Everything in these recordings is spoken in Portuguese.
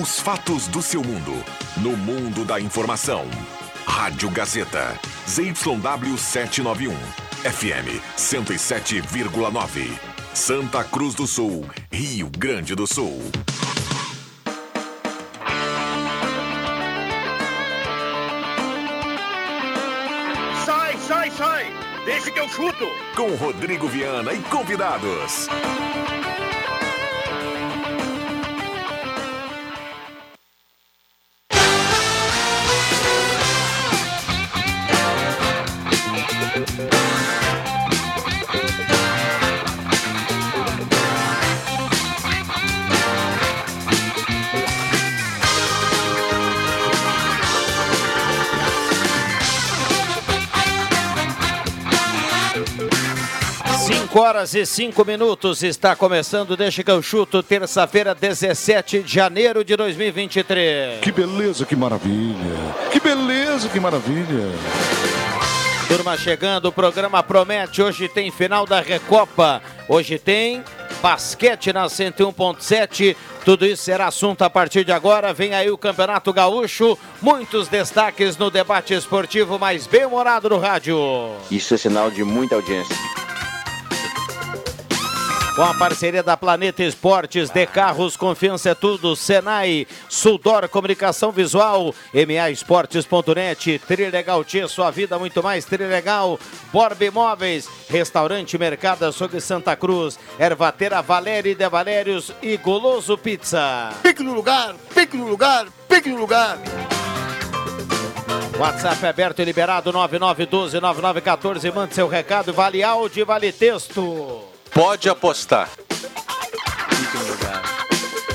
Os fatos do seu mundo. No mundo da informação. Rádio Gazeta. ZYW 791. FM 107,9. Santa Cruz do Sul. Rio Grande do Sul. Sai, sai, sai! Deixa que eu chuto! Com Rodrigo Viana e convidados. Horas e cinco minutos está começando, deixa que eu chuto, terça-feira, 17 de janeiro de 2023. Que beleza, que maravilha. Que beleza, que maravilha. Turma chegando, o programa promete. Hoje tem final da Recopa. Hoje tem basquete na 101.7. Tudo isso será assunto a partir de agora. Vem aí o Campeonato Gaúcho. Muitos destaques no debate esportivo mais bem-humorado no rádio. Isso é sinal de muita audiência. Com a parceria da Planeta Esportes, de Carros, Confiança é Tudo, Senai, Sudor Comunicação Visual, MA Esportes.net, Trilegal Tia, sua vida muito mais Trilegal, Borba Imóveis, Restaurante Mercado Açougue Santa Cruz, Ervatera Valéria de Valérios e Goloso Pizza. Pique no lugar, pique no lugar, pique no lugar! WhatsApp aberto e liberado 99129914. Mande seu recado, vale áudio e vale texto. Pode apostar.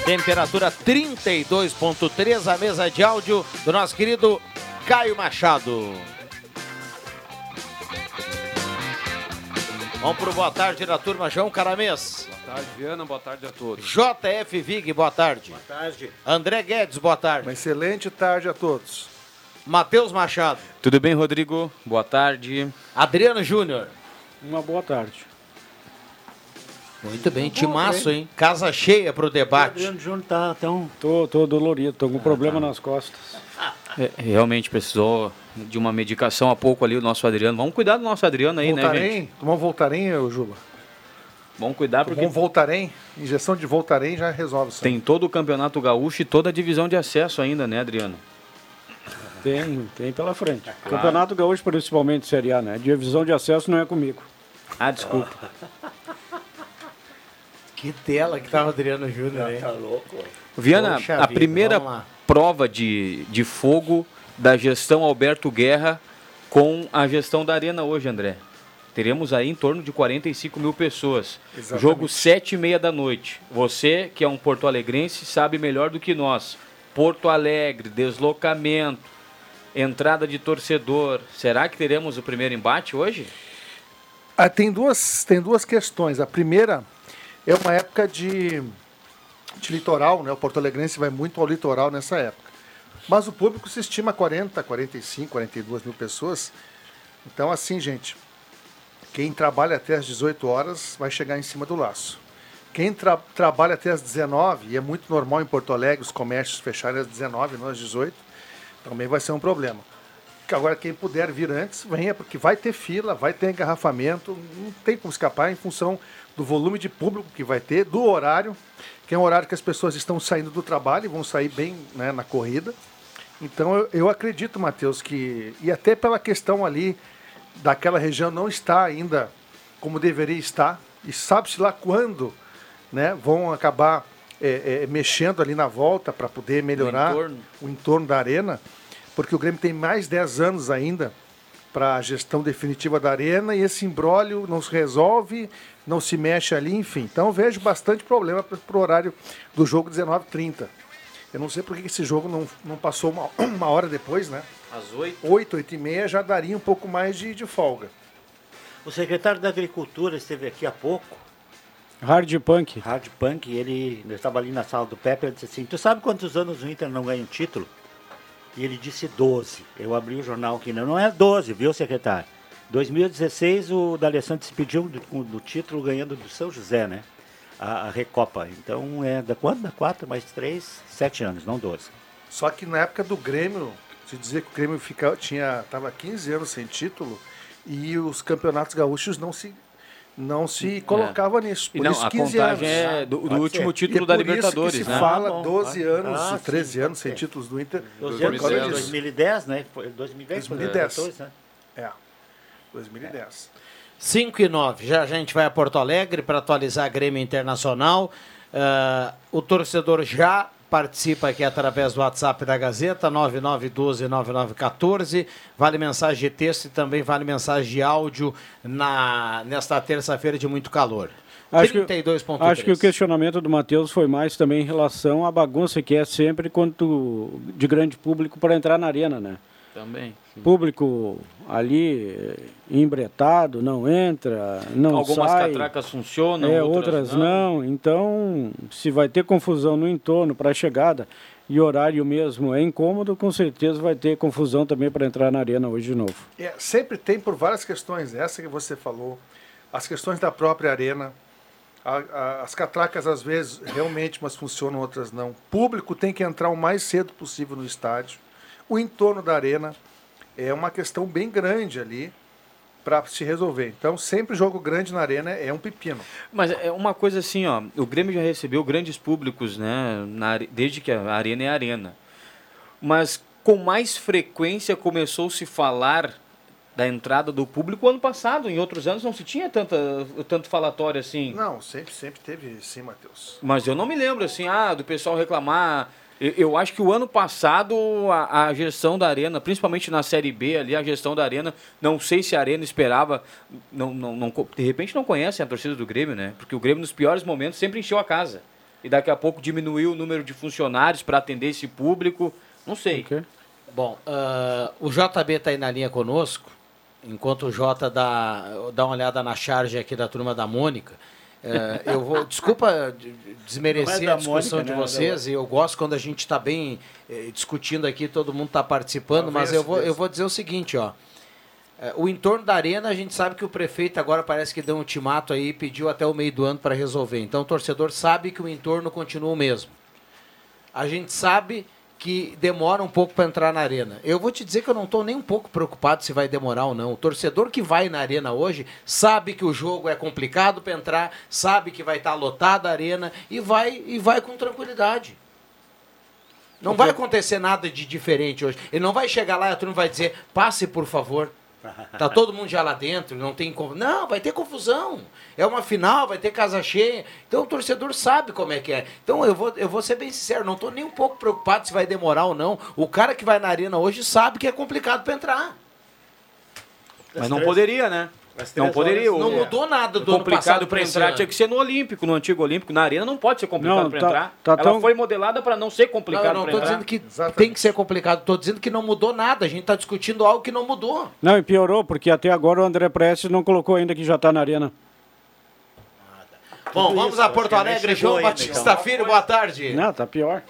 Temperatura 32.3, a mesa de áudio do nosso querido Caio Machado. Vamos pro boa tarde da turma, João Caramês. Boa tarde, Viana. Boa tarde a todos. JF Vig, boa tarde. Boa tarde. André Guedes, boa tarde. Uma excelente tarde a todos. Matheus Machado. Tudo bem, Rodrigo? Boa tarde. Adriano Júnior. Uma boa tarde. Muito bem, timaço, hein? Casa cheia pro debate. Adriano Júnior tá tão. Tô, tô dolorido, tô com um problema nas costas. É, realmente precisou de uma medicação há pouco ali, o nosso Adriano. Vamos cuidar do nosso Adriano aí, né, Voltarem? gente? Tomar um Voltaren, ô Juba? Vamos cuidar porque Tomar um Voltaren, injeção de Voltaren já resolve isso. tem todo o Campeonato Gaúcho e toda a divisão de acesso ainda, né, Adriano? Tem, tem pela frente. Campeonato Gaúcho, principalmente Série A, né? Divisão de acesso não é comigo. Ah, desculpa. Que tela que tá o Adriano Júnior aí. Viana, Poxa a vida, primeira prova de, de fogo da gestão Alberto Guerra com a gestão da Arena hoje, André. Teremos aí em torno de 45 mil pessoas. Exatamente. Jogo sete e meia da noite. Você, que é um porto-alegrense, sabe melhor do que nós. Porto Alegre, deslocamento, entrada de torcedor. Será que teremos o primeiro embate hoje? Ah, tem, duas, tem duas questões. A primeira é uma época de, de litoral, né? O Porto Alegrense vai muito ao litoral nessa época. Mas o público se estima 40, 45, 42 mil pessoas. Então, assim, gente, quem trabalha até as 18 horas vai chegar em cima do laço. Quem tra- trabalha até as 19, e é muito normal em Porto Alegre os comércios fecharem às 19, não às 18, também vai ser um problema. Agora, quem puder vir antes, venha, porque vai ter fila, vai ter engarrafamento, não tem como escapar em função do volume de público que vai ter, do horário, que é um horário que as pessoas estão saindo do trabalho e vão sair bem né, na corrida. Então, eu, eu acredito, Matheus, que, e até pela questão ali daquela região não está ainda como deveria estar, e sabe-se lá quando né, vão acabar é, é, mexendo ali na volta para poder melhorar entorno. o entorno da arena, porque o Grêmio tem mais 10 anos ainda para a gestão definitiva da arena e esse imbróglio não se resolve, não se mexe ali, enfim. Então eu vejo bastante problema para o horário do jogo 19h30. Eu não sei por que esse jogo não, não passou uma, uma hora depois, né? Às oito. 8, 8 e meia já daria um pouco mais de, de folga. O secretário da Agricultura esteve aqui há pouco, Hard punk. Hard Punk, ele estava ali na sala do Pepe, ele disse assim, tu sabe quantos anos o Inter não ganha um título? E ele disse 12. Eu abri o jornal aqui, não, não é 12, viu, secretário? 2016 o D'Alessandro se despediu do, do título ganhando do São José, né? a, a Recopa. Então é da quanto? Da 4 mais 3, 7 anos, não 12. Só que na época do Grêmio, se dizer que o Grêmio fica, tinha, tava 15 anos sem título e os campeonatos gaúchos não se não se colocava nisso. E Por não, isso a 15 contagem anos. é do, do último ser. título E é da por isso Libertadores, que se né? fala Ah, bom, 12 ah, anos, ah, 13 sim, anos sem é. títulos do Inter. 12 por anos, causa é, disso. 2010, né? Foi 2010, 2010. 14, né? É, 2010. 5 e 9. Já a gente vai a Porto Alegre para atualizar a Grêmio Internacional. Ah, o torcedor já participa aqui através do WhatsApp da Gazeta, 9912-9914. Vale mensagem de texto e também vale mensagem de áudio na, nesta terça-feira de muito calor. Acho que, 32,3. acho que o questionamento do Matheus foi mais também em relação à bagunça que é sempre quanto de grande público para entrar na arena, né? Também. sim. Público ali eh, embretado, não entra, não Algumas sai. catracas funcionam, é, outras, outras não. Então, se vai ter confusão no entorno para a chegada e horário mesmo é incômodo, com certeza vai ter confusão também para entrar na arena hoje de novo. É, sempre tem por várias questões, essa que você falou, as questões da própria arena, a- a- as catracas às vezes realmente umas funcionam, outras não. O público tem que entrar o mais cedo possível no estádio. O entorno da arena é uma questão bem grande ali para se resolver. Então, sempre jogo grande na arena é um pepino. Mas é uma coisa assim, ó, o Grêmio já recebeu grandes públicos, né, na desde que a arena é arena. Mas com mais frequência começou a se falar da entrada do público ano passado, em outros anos não se tinha tanta, tanto falatório assim. Não, sempre, sempre teve sim, Matheus. Mas eu não me lembro assim, ah, do pessoal reclamar. Eu, acho que o ano passado a, a gestão da Arena, principalmente na Série B ali, a gestão da Arena, não sei se a Arena esperava, não, não, não, de repente não conhecem a torcida do Grêmio, né? Porque o Grêmio nos piores momentos sempre encheu a casa. E daqui a pouco diminuiu o número de funcionários para atender esse público. Não sei. Bom, ah, o JB está aí na linha conosco, enquanto o J dá, dá uma olhada na charge aqui da turma da Mônica. Eh, eu vou, desculpa de- de desmerecer é a discussão Mônica, de né? vocês, e eu gosto quando a gente está bem eh, discutindo aqui, todo mundo está participando, mas eu vou, eu vou dizer o seguinte, ó. Eh, O entorno da arena, a gente sabe que o prefeito agora parece que deu um ultimato aí e pediu até o meio do ano para resolver. Então o torcedor sabe que o entorno continua o mesmo. A gente sabe que demora um pouco para entrar na arena. Eu vou te dizer que eu não estou nem um pouco preocupado se vai demorar ou não. O torcedor que vai na arena hoje sabe que o jogo é complicado para entrar, sabe que vai estar lotada a arena e vai e vai com tranquilidade. Não vai acontecer nada de diferente hoje. Ele não vai chegar lá e a turma vai dizer: passe por favor. Tá todo mundo já lá dentro, não tem Não, vai ter confusão. É uma final, vai ter casa cheia. Então o torcedor sabe como é que é. Então eu vou, eu vou ser bem sincero, não estou nem um pouco preocupado se vai demorar ou não. O cara que vai na arena hoje sabe que é complicado para entrar. Mas não poderia, né? Não poderia. Não o- mudou nada do complicado passado para entrar tinha que ser no Olímpico, no antigo Olímpico. Na Arena não pode ser complicado Não, para tá- entrar. tá Ela tão- foi modelada para não ser Não, complicado não para estou entrar. dizendo que tem que ser complicado, estou dizendo que não mudou nada. A gente está discutindo algo que não mudou. Não, e piorou, porque até agora o André Prestes não colocou ainda que já está na arena. Bom, Tudo vamos isso, a Porto Alegre, João ainda, Batista então. Filho, boa tarde. Não, tá pior.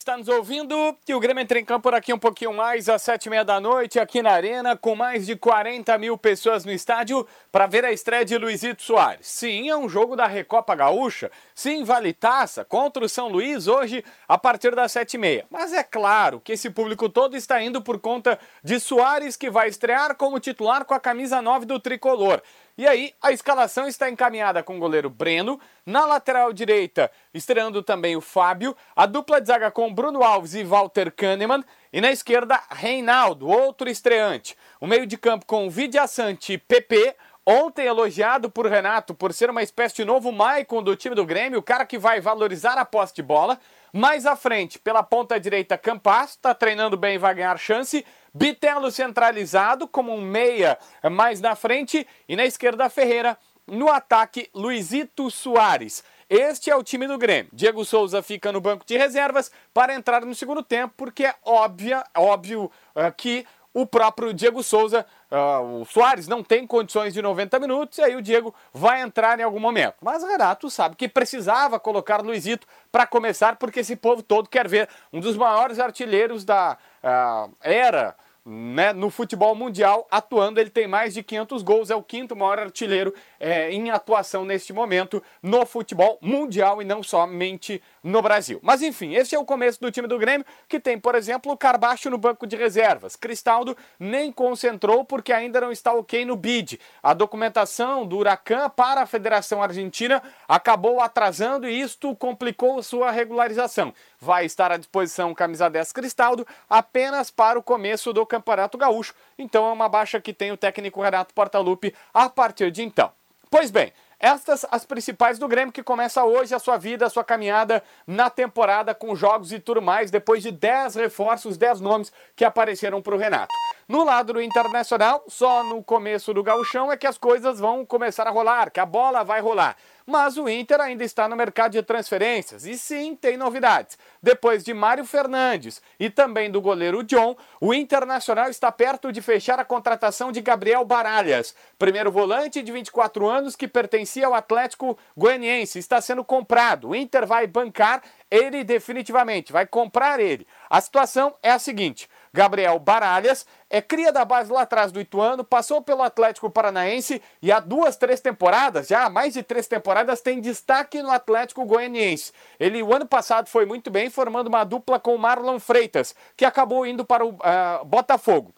Está nos ouvindo e o Grêmio entra em campo por aqui um pouquinho mais às sete e meia da noite aqui na Arena com mais de 40 mil pessoas no estádio para ver a estreia de Luizito Soares. Sim, é um jogo da Recopa Gaúcha. Sim, vale taça contra o São Luís hoje a partir das sete e meia. Mas é claro que esse público todo está indo por conta de Soares que vai estrear como titular com a camisa 9 do Tricolor. E aí, a escalação está encaminhada com o goleiro Breno, na lateral direita, estreando também o Fábio, a dupla de zaga com Bruno Alves e Walter Kahneman, e na esquerda, Reinaldo, outro estreante. O meio de campo com Vidia Sante e PP, ontem elogiado por Renato por ser uma espécie de novo Maicon do time do Grêmio, o cara que vai valorizar a posse de bola. Mais à frente, pela ponta direita, Campas, está treinando bem e vai ganhar chance. Bitelo centralizado como um meia mais na frente e na esquerda Ferreira. No ataque, Luizito Soares. Este é o time do Grêmio. Diego Souza fica no banco de reservas para entrar no segundo tempo, porque é óbvia, óbvio ah, que o próprio Diego Souza, ah, o Soares, não tem condições de 90 minutos, e aí o Diego vai entrar em algum momento. Mas Renato sabe que precisava colocar Luizito para começar, porque esse povo todo quer ver um dos maiores artilheiros da ah, era né, no futebol mundial atuando. Ele tem mais de 500 gols, é o quinto maior artilheiro é, em atuação neste momento no futebol mundial e não somente no Brasil. Mas enfim, esse é o começo do time do Grêmio, que tem, por exemplo, o Carbacho no banco de reservas. Cristaldo nem concentrou porque ainda não está ok no bid. A documentação do Huracan para a Federação Argentina acabou atrasando e isto complicou sua regularização. Vai estar à disposição camisa 10 Cristaldo apenas para o começo do Campeonato Gaúcho. Então é uma baixa que tem o técnico Renato Portaluppi a partir de então. Pois bem, estas as principais do Grêmio que começa hoje a sua vida, a sua caminhada na temporada com jogos e tudo mais, depois de 10 reforços, 10 nomes que apareceram para o Renato. No lado do Internacional, só no começo do gauchão é que as coisas vão começar a rolar, que a bola vai rolar. Mas o Inter ainda está no mercado de transferências e sim tem novidades. Depois de Mário Fernandes e também do goleiro John, o Internacional está perto de fechar a contratação de Gabriel Baralhas, primeiro volante de 24 anos que pertencia ao Atlético Goianiense, está sendo comprado. O Inter vai bancar ele definitivamente, vai comprar ele. A situação é a seguinte: Gabriel Baralhas é cria da base lá atrás do Ituano, passou pelo Atlético Paranaense e há duas, três temporadas, já há mais de três temporadas, tem destaque no Atlético Goianiense. Ele, o ano passado, foi muito bem, formando uma dupla com o Marlon Freitas, que acabou indo para o uh, Botafogo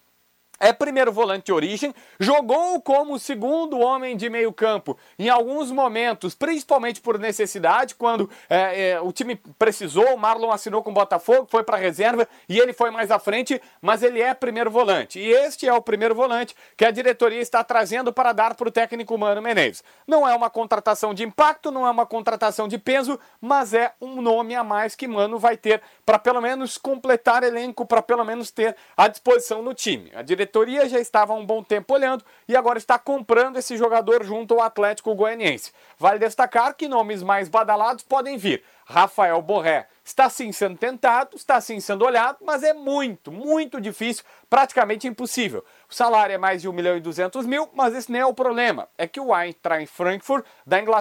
é primeiro volante de origem, jogou como segundo homem de meio campo em alguns momentos, principalmente por necessidade, quando é, é, o time precisou, o Marlon assinou com o Botafogo, foi para reserva e ele foi mais à frente, mas ele é primeiro volante. E este é o primeiro volante que a diretoria está trazendo para dar para o técnico Mano Menezes. Não é uma contratação de impacto, não é uma contratação de peso, mas é um nome a mais que Mano vai ter para pelo menos completar elenco, para pelo menos ter à disposição no time. A diretoria diretoria já estava há um bom tempo olhando e agora está comprando esse jogador junto ao Atlético Goianiense. Vale destacar que nomes mais badalados podem vir. Rafael Borré está sim sendo tentado, está sim sendo olhado, mas é muito, muito difícil, praticamente impossível. O salário é mais de 1 milhão e 200 mil, mas esse não é o problema. É que o Eintracht Frankfurt, da, Ingl...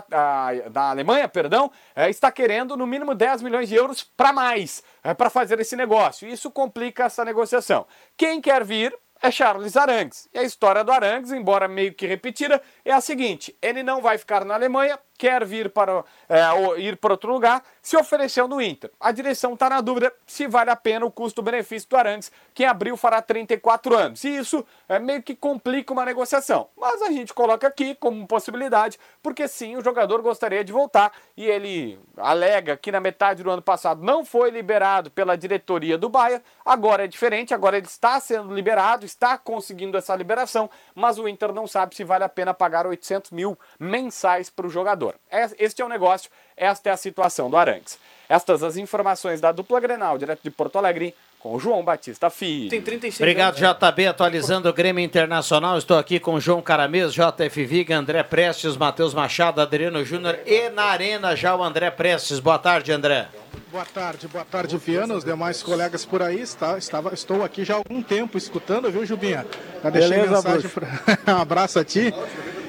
da Alemanha, perdão, é, está querendo no mínimo 10 milhões de euros para mais, é, para fazer esse negócio. Isso complica essa negociação. Quem quer vir é Charles Arangues. E a história do Arangues, embora meio que repetida, é a seguinte: ele não vai ficar na Alemanha, quer vir para é, ir para outro lugar, se ofereceu no Inter. A direção está na dúvida se vale a pena o custo-benefício do Arangues, que em abril fará 34 anos. E isso é, meio que complica uma negociação. Mas a gente coloca aqui como possibilidade, porque sim, o jogador gostaria de voltar e ele alega que na metade do ano passado não foi liberado pela diretoria do Bahia. Agora é diferente, agora ele está sendo liberado, está conseguindo essa liberação, mas o Inter não sabe se vale a pena pagar 800 mil mensais para o jogador. É, este é o negócio, esta é a situação do Arangues. Estas as informações da dupla Grenal, direto de Porto Alegre, com o João Batista Filho. Tem 36 Obrigado, JB, atualizando o Grêmio Internacional. Estou aqui com João Caramês, JF Viga, André Prestes, Matheus Machado, Adriano Júnior e na arena já o André Prestes. Boa tarde, André. Boa tarde, boa tarde, Viana, os demais colegas por aí. Está, estava, estou aqui já há algum tempo escutando, viu, Jubinha? Já deixei Beleza, mensagem. Pra... um abraço a ti.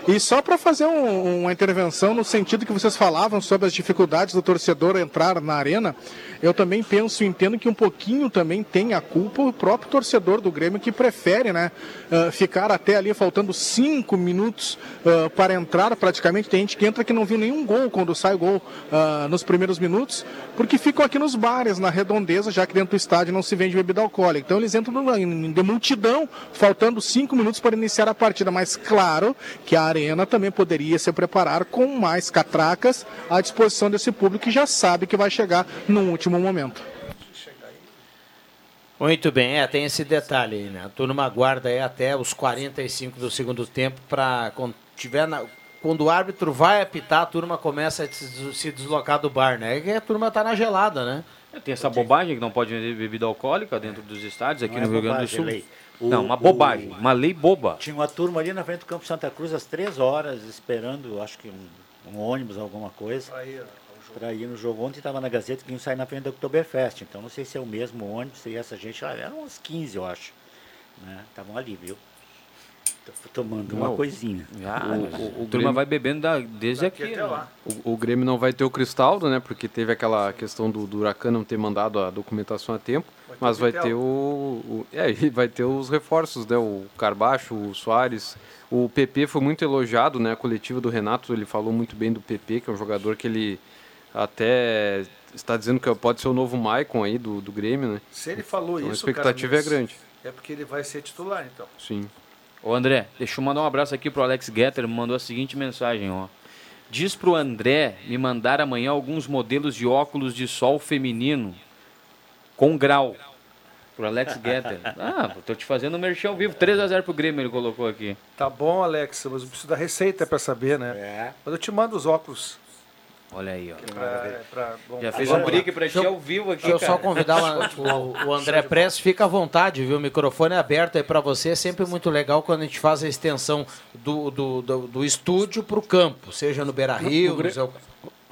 E só para fazer um, uma intervenção no sentido que vocês falavam sobre as dificuldades do torcedor entrar na arena, eu também penso e entendo que um pouquinho também tem a culpa o próprio torcedor do Grêmio que prefere né, uh, ficar até ali faltando cinco minutos uh, para entrar praticamente. Tem gente que entra que não viu nenhum gol quando sai gol uh, nos primeiros minutos, porque ficam aqui nos bares, na redondeza, já que dentro do estádio não se vende bebida alcoólica. Então eles entram de multidão, faltando cinco minutos para iniciar a partida. Mas claro que a arena também poderia se preparar com mais catracas à disposição desse público que já sabe que vai chegar no último momento. Muito bem, é, tem esse detalhe aí, né? A turma aguarda aí até os 45 do segundo tempo para quando tiver na, quando o árbitro vai apitar, a turma começa a se deslocar do bar, né? É que a turma tá na gelada, né? É, tem essa bobagem que não pode vender bebida alcoólica dentro dos estádios aqui não no é Rio Grande do Sul. Lei. O, não, uma bobagem, o, uma lei boba. Tinha uma turma ali na frente do Campo Santa Cruz às três horas, esperando, acho que um, um ônibus, alguma coisa. Para ir no jogo ontem estava na Gazeta que iam sair na frente do Oktoberfest. Então não sei se é o mesmo ônibus e essa gente. Ah, eram uns 15, eu acho. Estavam né? ali, viu? Tomando uma Não. coisinha. Ah, O- o- o turma Grêmio- vai bebendo da- desde aqui. né? O, o Grêmio não vai ter o Cristaldo, né? Porque teve aquela questão do, do Huracan não ter mandado a documentação a tempo. mas vai ter o, o- É, e vai ter os reforços, né? O Carbacho, o Soares. O PP foi muito elogiado, né? A coletiva do Renato, ele falou muito bem do PP, que é um jogador que ele até está dizendo que pode ser o novo Maicon aí do, do Grêmio, né? Se ele falou Então, isso, A expectativa cara, é grande. É porque ele vai ser titular, então. Sim. Ô André, deixa eu mandar um abraço aqui pro Alex Getter, me mandou a seguinte mensagem, ó. Diz pro André me mandar amanhã alguns modelos de óculos de sol feminino com grau. Pro Alex Getter. Ah, tô te fazendo um merchan ao vivo. 3x0 pro Grêmio ele colocou aqui. Tá bom, Alex, mas eu preciso da receita para saber, né? É. Mas eu te mando os óculos. Olha aí, ó. Pra, pra, bom, Já fez agora- um brique pra ti ao vivo aqui, Deixa eu só convidar o, o André Press, fica à vontade, viu? O microfone é aberto aí para você. É sempre muito legal quando a gente faz a extensão do, do, do, do estúdio para o campo, seja no Beira Rio, O Gre- no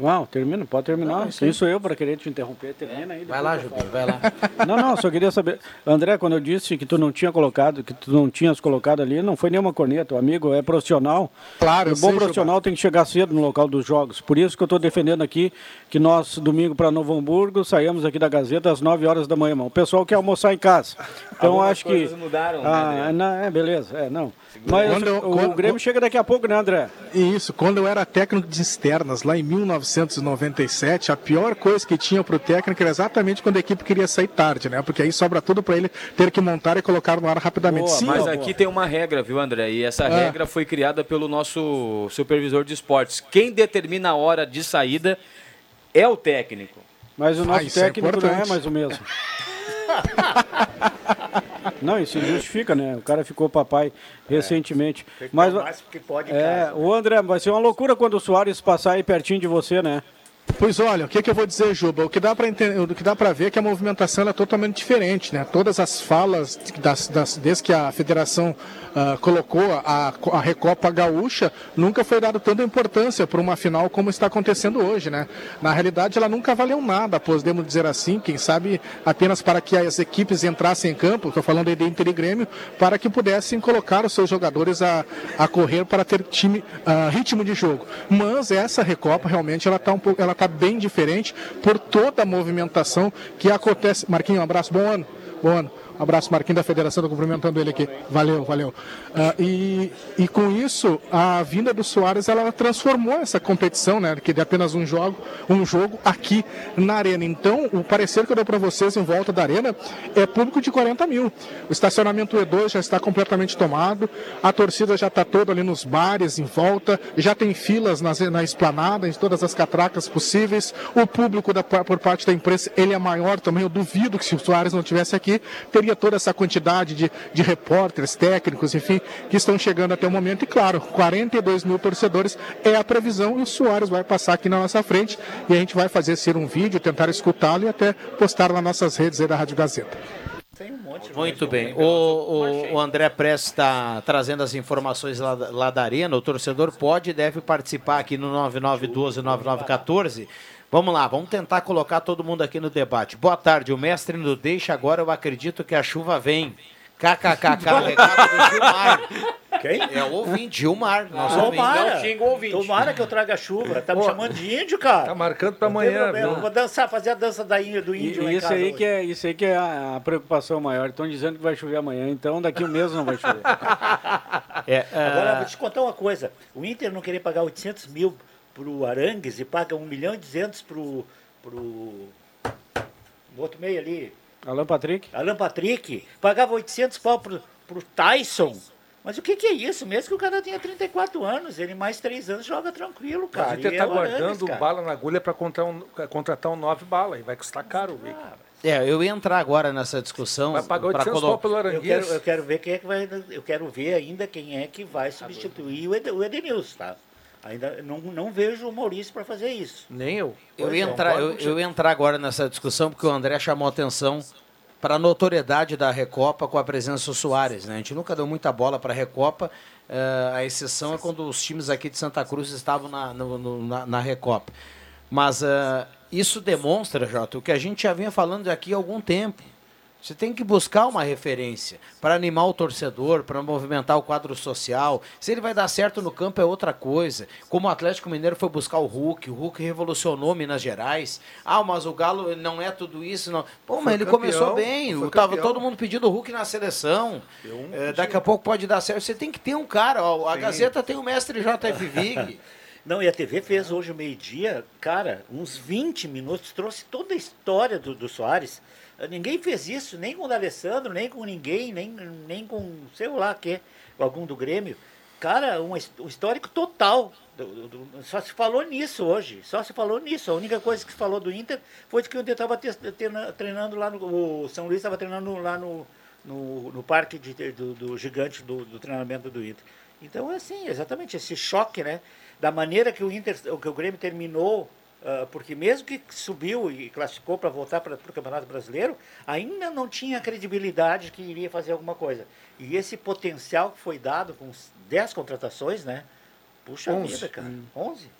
Não, termina, pode terminar. Não, Quem sou eu para querer te interromper? Termina aí. Vai lá, Jubinho, falo. vai lá. Não, não, só queria saber. André, quando eu disse que tu não tinha colocado, que tu não tinhas colocado ali, não foi nenhuma corneta. O amigo é profissional. Claro, E o bom sei, profissional tem que chegar cedo no local dos jogos. Por isso que eu estou defendendo aqui que nós, domingo para Novo Hamburgo, saímos aqui da Gazeta às 9 horas da manhã. irmão. O pessoal quer almoçar em casa. Então Algumas acho que. coisas mudaram, né, ah, André? não, é, beleza. É, não. Mas Quando eu- o quando- Grêmio chega daqui a pouco, né, André? Isso, quando eu era técnico de externas, lá em 1997, a pior coisa que tinha pro técnico era exatamente quando a equipe queria sair tarde, né? Porque aí sobra tudo para ele ter que montar e colocar no ar rapidamente. Sim, Mas ó, aqui tem uma regra, viu, André? E essa Ah. regra foi criada pelo nosso supervisor de esportes. Quem determina a hora de saída é o técnico. Mas o nosso Ah, isso é técnico não é mais o mesmo. Não, isso justifica, né? O cara ficou papai recentemente. Mas, mais porque pode é, casa. o André, vai ser uma loucura quando o Soares passar aí pertinho de você, né? Pois olha, o que, que eu vou dizer, Juba? O que dá para entender, o que dá para ver é que a movimentação é totalmente diferente, né? Todas as falas das, das- desde que a federação ah, colocou a, a Recopa Gaúcha, nunca foi dado tanta importância para uma final como está acontecendo hoje, né? Na realidade, ela nunca valeu nada, podemos dizer assim, quem sabe apenas para que as equipes entrassem em campo, estou falando aí de Inter e Grêmio, para que pudessem colocar os seus jogadores a, a correr para ter time, ah, ritmo de jogo. Mas essa Recopa realmente ela está um pouco, ela tá bem diferente por toda a movimentação que acontece. Marquinhos, um abraço, bom ano. Bom ano. Abraço, Marquinhos da Federação, tô cumprimentando ele aqui. Valeu, valeu. Ah, e, e com isso, a vinda do Soares, ela transformou essa competição, né? Que de apenas um jogo, um jogo aqui na Arena. Então, o parecer que eu dou para vocês em volta da Arena é público de 40 mil. O estacionamento E2 já está completamente tomado, a torcida já está toda ali nos bares em volta, já tem filas nas, na esplanada, em todas as catracas possíveis. O público da- por parte da imprensa, ele é maior também. Eu duvido que se o Soares não tivesse aqui, teria toda essa quantidade de, de repórteres, técnicos, enfim, que estão chegando até o momento. E claro, 42 mil torcedores é a previsão e o Soares vai passar aqui na nossa frente e a gente vai fazer ser um vídeo, tentar escutá-lo e até postar nas nossas redes aí da Rádio Gazeta. Tem um monte. Muito bem. O, o, o André Press está trazendo as informações lá, da- lá da Arena. O torcedor pode e deve participar aqui no 9912-9914. Vamos lá, vamos tentar colocar todo mundo aqui no debate. Boa tarde, o mestre no deixa agora, eu acredito que a chuva vem. KKKK, recado do Gilmar. Quem? É o ouvinte, Gilmar. Nosso Tomara. ouvinte. Tomara que eu traga chuva. Tá me chamando de índio, cara. Tá marcando pra Não amanhã, viu? Vou dançar, fazer a dança da índia, do E- índio lá e em isso casa aí, hoje. que é, isso aí que é a, a preocupação maior. Estão dizendo que vai chover amanhã, então daqui um mês não vai chover. É, Agora, ah, vou te contar uma coisa. O Inter não querer pagar 800 mil pro Arangues e paga 1 milhão e 200 pro, pro no outro meio ali, Alan Patrick? Alan Patrick, pagava 800 pau pro, pro Tyson. Mas o que, que é isso? Mesmo que o cara tenha 34 anos, ele mais 3 anos joga tranquilo, Mas cara. o Inter E tá é o Arangues, guardando cara. bala na agulha para contratar um, contratar um 9 bala e vai custar caro. Vic. é, eu ia entrar agora nessa discussão. Vai pagar pra 800 colo- pau pelo Eu Aranguês. quero, eu quero ver quem é que vai. Eu quero ver ainda quem é que vai substituir o, Ed, o Edenilson, tá? Ainda não, não vejo o Maurício para fazer isso. Nem eu. Eu ia, é, entrar, eu, eu entrar agora nessa discussão porque o André chamou atenção para a notoriedade da Recopa com a presença do Soares. Né? A gente nunca deu muita bola para a Recopa, eh, a exceção é quando os times aqui de Santa Cruz estavam na, no- no- na, na Recopa. Mas eh, isso demonstra, Jota, o que a gente já vinha falando aqui há algum tempo. Você tem que buscar uma referência para animar o torcedor, para movimentar o quadro social. Se ele vai dar certo no campo é outra coisa. Como o Atlético Mineiro foi buscar o Hulk, o Hulk revolucionou Minas Gerais. Ah, mas o Galo não é tudo isso, não. Pô, mas Foi ele campeão, começou bem. Tava campeão. todo mundo pedindo o Hulk na seleção. um É, daqui a pouco pode dar certo. Você tem que ter um cara. ó, a Sim. Gazeta tem o mestre JF Vig. Não, e a TV fez hoje, meio-dia, cara, uns 20 minutos, trouxe toda a história do, do Soares. Ninguém fez isso, nem com o D'Alessandro, nem com ninguém, nem, nem com, sei lá, que, algum do Grêmio. Cara, um, um histórico total. do- do- só se falou nisso hoje, só se falou nisso. A única coisa que se falou do Inter foi de que o Inter estava treinando lá no. O São Luís estava treinando lá no, no, no parque de- do, do gigante do, do treinamento do Inter. Então é assim, exatamente, esse choque, né? Da maneira que o Inter, que o Grêmio terminou, ah, porque mesmo que subiu e classificou para voltar para o Campeonato Brasileiro, ainda não tinha a credibilidade que iria fazer alguma coisa. E esse potencial que foi dado com os 10 contratações, né? Puxa Onze. vida, cara. Hum. 11?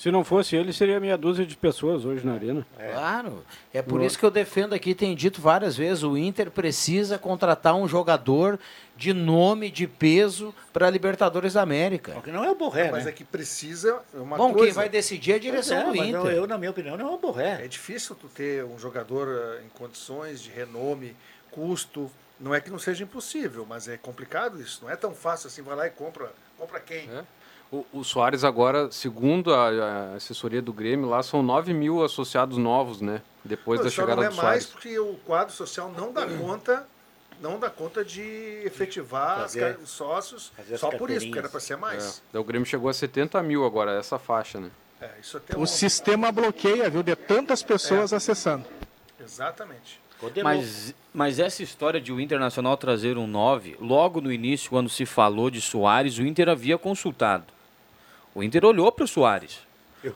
Se não fosse ele, seria meia dúzia de pessoas hoje na arena. Claro. É por No- isso que eu defendo aqui, tem dito várias vezes, o Inter precisa contratar um jogador de nome, de peso para a Libertadores da América. Porque não é o Borré, Mas né? é que precisa uma Bom, coisa. quem vai decidir é a direção Pois é, do mas Inter. não, eu, na minha opinião, não é o Borré. É difícil tu ter um jogador eh, em condições de renome, custo. Não é que não seja impossível, mas é complicado isso. Não é tão fácil assim, vai lá e compra. Compra quem? É. O, o Soares agora, segundo a, a assessoria do Grêmio, lá são 9 mil associados novos, né? Depois Não, da chegada não é do mais Soares. porque o quadro social não dá conta, não dá conta de efetivar as Fazer- os sócios. Só por isso, porque era para ser mais. É. O Grêmio chegou a 70 mil agora, essa faixa, né? É, isso até O sistema bloqueia, viu, de tantas pessoas acessando. Exatamente. Mas, mas essa história de o Internacional trazer um 9, logo no início, quando se falou de Soares, o Inter havia consultado. O Inter olhou para o Soares.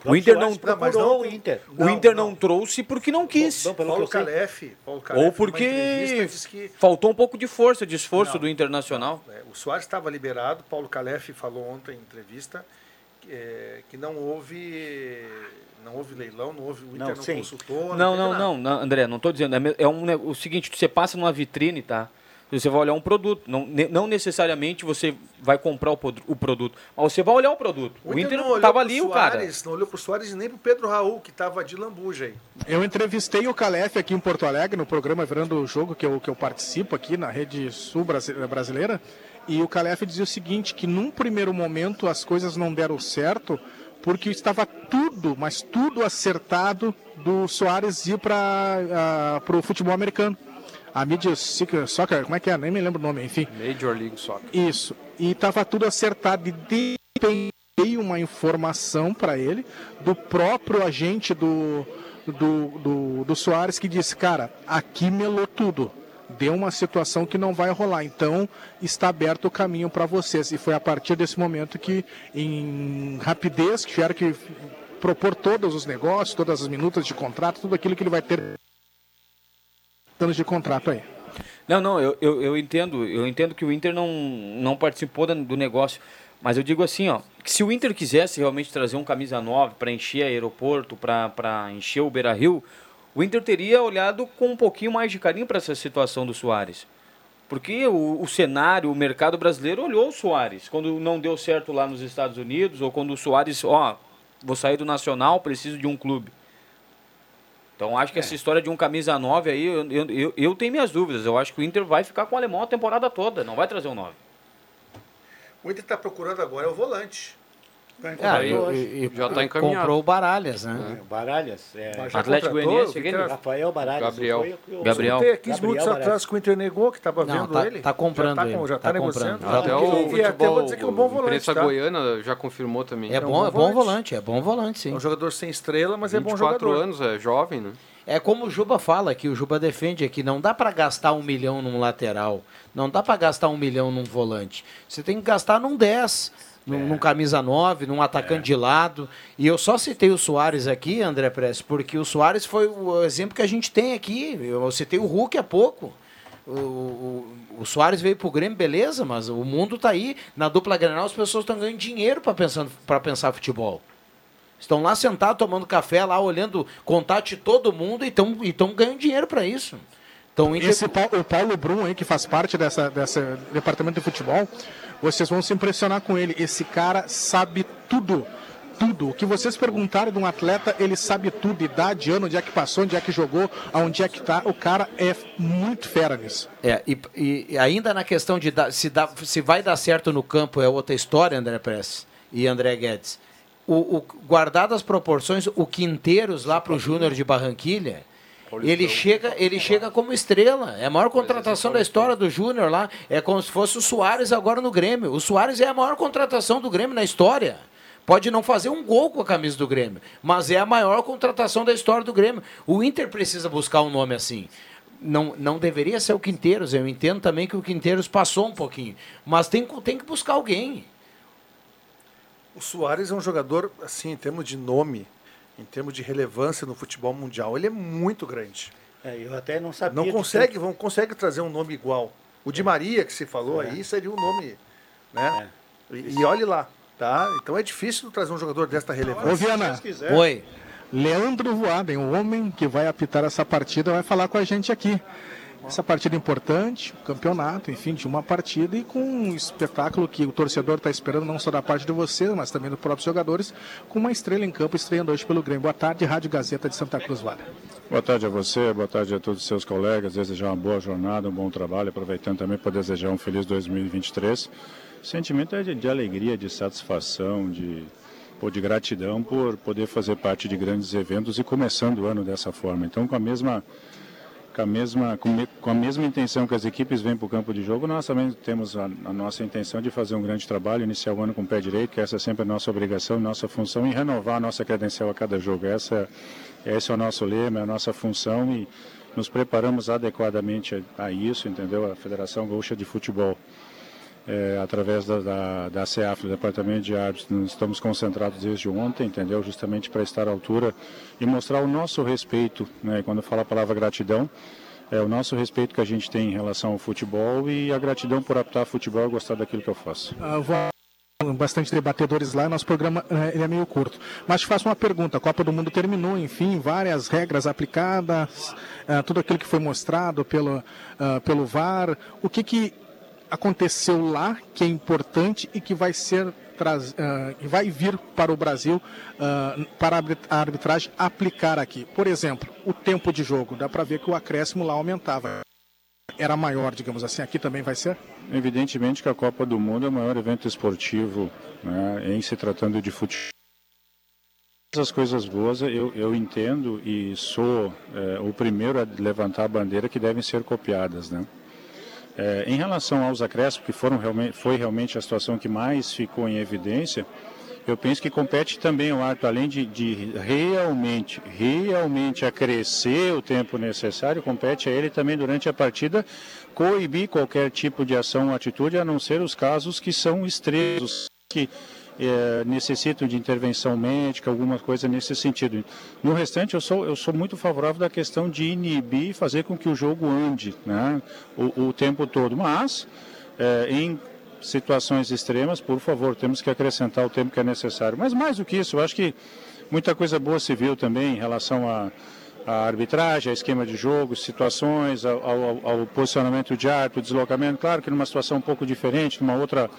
O Inter não, procurou o Inter. o Inter não, trouxe porque não quis. Paulo Calef, Paulo Calef, Ou porque que faltou um pouco de força, de esforço Não, do Internacional. É, o Soares estava liberado, Paulo Calef falou ontem em entrevista que, é, que não houve não houve leilão, não houve o Inter não, consultou. Não, não, não, não, André, não estou dizendo. É, é um, ne- o seguinte, você passa numa vitrine, tá? Você vai olhar um produto. Não, ne- não necessariamente você vai comprar o, o produto, mas você vai olhar o produto. O, Inter não olhou estava ali, o cara. Soares, Não olhou para o Soares e nem para o Pedro Raul, que estava de lambuja aí. Eu entrevistei o Calef aqui em Porto Alegre, no programa Virando o Jogo, que eu, que eu participo aqui na Rede Sul Brasi- Brasileira, e o Calef dizia o seguinte, que num primeiro momento as coisas não deram certo, porque estava tudo, mas tudo acertado do Soares ir para o futebol americano. A mídia soccer, como é que é? Nem me lembro o nome, enfim. Major League Soccer. Isso. E estava tudo acertado. E de repente veio uma informação para ele do próprio agente do, do, do, do Soares que disse: Cara, aqui melou tudo. Deu uma situação que não vai rolar. Então está aberto o caminho para vocês. E foi a partir desse momento que, em rapidez, tiveram que propor todos os negócios, todas as minutas de contrato, tudo aquilo que ele vai ter anos de contrato aí. Não, não, eu, eu, eu entendo, eu entendo que o Inter não, não participou do negócio. Mas eu digo assim, ó, que se o Inter quisesse realmente trazer um camisa 9 para encher aeroporto, para encher o Beira Rio, o Inter teria olhado com um pouquinho mais de carinho para essa situação do Soares. Porque o, o cenário, o mercado brasileiro olhou o Soares. Quando não deu certo lá nos Estados Unidos, ou quando o Soares, ó, vou sair do Nacional, preciso de um clube. Então acho que essa história de um camisa 9 aí, eu, eu, eu, eu tenho minhas dúvidas. Eu acho que o Inter vai ficar com o alemão a temporada toda, não vai trazer um 9. O Inter está procurando agora é o volante. Ah, e- e- e Já tá encaminhado. Comprou o Baralhas, né? Baralhas. É. Mas já Atlético Goianiense? Rafael Baralhas. Gabriel. foi Gabriel. Tem 15 Gabriel minutos Baralhas. atrás que o Inter negou, que estava vendo tá- ele. tá comprando já tá, ele, com- já tá tá negociando. comprando. Até Ah, o e até vou futebol, dizer que é um bom volante, imprensa tá? goiana já confirmou também. É um bom, é bom volante. é bom volante, sim. É um jogador sem estrela, mas é bom 24 jogador. anos, é jovem, né? É como o Juba fala, que o Juba defende aqui, não dá para gastar um milhão num lateral, não dá para gastar um milhão num volante. Você tem que gastar num 10, num, num camisa 9, num atacante de lado. E eu só citei o Soares aqui, André Press, porque o Soares foi o exemplo que a gente tem aqui. Eu citei o Hulk há pouco. O, o, o Soares veio pro Grêmio, beleza, mas o mundo tá aí. Na dupla Grenal as pessoas estão ganhando dinheiro para pensar, pra pensar futebol. Estão lá sentados tomando café, lá olhando contato de todo mundo e estão ganhando dinheiro para isso. Então, Esse, o Paulo Brum aí, que faz parte dessa, dessa departamento de futebol, vocês vão se impressionar com ele. Esse cara sabe tudo tudo. O que vocês perguntarem de um atleta, ele sabe tudo, idade, ano, onde é que passou, onde é que jogou, aonde é que tá. O cara é muito fera nisso. É, e, e ainda na questão de dar, se, dá, se vai dar certo no campo é outra história, André Press e André Guedes. O, o guardado as proporções, o Quinteiros lá para o Júnior de Barranquilha, ele chega, ele chega como estrela. É a maior contratação da história do Júnior lá. É como se fosse o Soares agora no Grêmio. O Soares é a maior contratação do Grêmio na história. Pode não fazer um gol com a camisa do Grêmio, mas é a maior contratação da história do Grêmio. O Inter precisa buscar um nome assim. Não, não deveria ser o Quinteiros. Eu entendo também que o Quinteiros passou um pouquinho. Mas tem, tem que buscar alguém. O Soares é um jogador, assim, em termos de nome, em termos de relevância no futebol mundial, ele é muito grande. É, eu até não sabia. Não consegue, vão, consegue trazer um nome igual. O Di Maria, que se falou é. aí, seria um nome. Né? É. E, e olhe lá. Tá? Então é difícil trazer um jogador desta relevância. Ô, Viana. Oi. Leandro Voaden, o homem que vai apitar essa partida, vai falar com a gente aqui. Essa partida importante, o campeonato, enfim, de uma partida e com um espetáculo que o torcedor está esperando, não só da parte de você, mas também dos próprios jogadores, com uma estrela em campo estreando hoje pelo Grêmio. Boa tarde, Rádio Gazeta de Santa Cruz Vale. Boa tarde a você, boa tarde a todos os seus colegas, desejar uma boa jornada, um bom trabalho, aproveitando também para desejar um feliz 2023 o sentimento é de, de alegria, de satisfação, de, pô, de gratidão por poder fazer parte de grandes eventos e começando o ano dessa forma. Então, com a mesma com a mesma com a mesma intenção que as equipes vêm para o campo de jogo, nós também temos a, a, nossa intenção de fazer um grande trabalho, iniciar o ano com o pé direito, que essa é sempre a nossa obrigação, nossa função e renovar a nossa credencial a cada jogo. Essa esse é o nosso lema, é a nossa função e nos preparamos adequadamente a, a isso, entendeu? A Federação Gaúcha de Futebol é, através da, da, da CEAF, do Departamento de Árbitros, estamos concentrados desde ontem, entendeu? Justamente para estar à altura e mostrar o nosso respeito, né? Quando eu falo a palavra gratidão, é o nosso respeito que a gente tem em relação ao futebol e a gratidão por apitar futebol e gostar daquilo que eu faço. Uh, vou bastante debatedores lá, nosso programa uh, ele é meio curto. Mas te faço uma pergunta, a Copa do Mundo terminou, enfim, várias regras aplicadas, uh, tudo aquilo que foi mostrado pelo, uh, pelo VAR, o que que aconteceu lá, que é importante e que vai ser traz, uh, vai vir para o Brasil uh, para a arbitragem aplicar aqui. Por exemplo, o tempo de jogo, dá para ver que o acréscimo lá aumentava. Era maior, digamos assim, aqui também vai ser? Evidentemente que a Copa do Mundo é o maior evento esportivo né, em se tratando de futebol. As coisas boas eu, eu entendo e sou é, o primeiro a levantar a bandeira que devem ser copiadas, né? É, em relação aos acréscimos, que foram realmente, foi realmente a situação que mais ficou em evidência, eu penso que compete também o árbitro, além de, de, realmente, realmente acrescer o tempo necessário, compete a ele também durante a partida coibir qualquer tipo de ação ou atitude, a não ser os casos que são extremos, que é, necessitam de intervenção médica, alguma coisa nesse sentido. No restante, eu sou, eu sou muito favorável da questão de inibir e fazer com que o jogo ande né, o, o tempo todo. Mas, é, em situações extremas, por favor, temos que acrescentar o tempo que é necessário. Mas mais do que isso, eu acho que muita coisa boa se viu também em relação a a arbitragem, a esquema de jogo, situações, ao, ao, ao posicionamento de árbitro, deslocamento. Claro que numa situação um pouco diferente, numa outra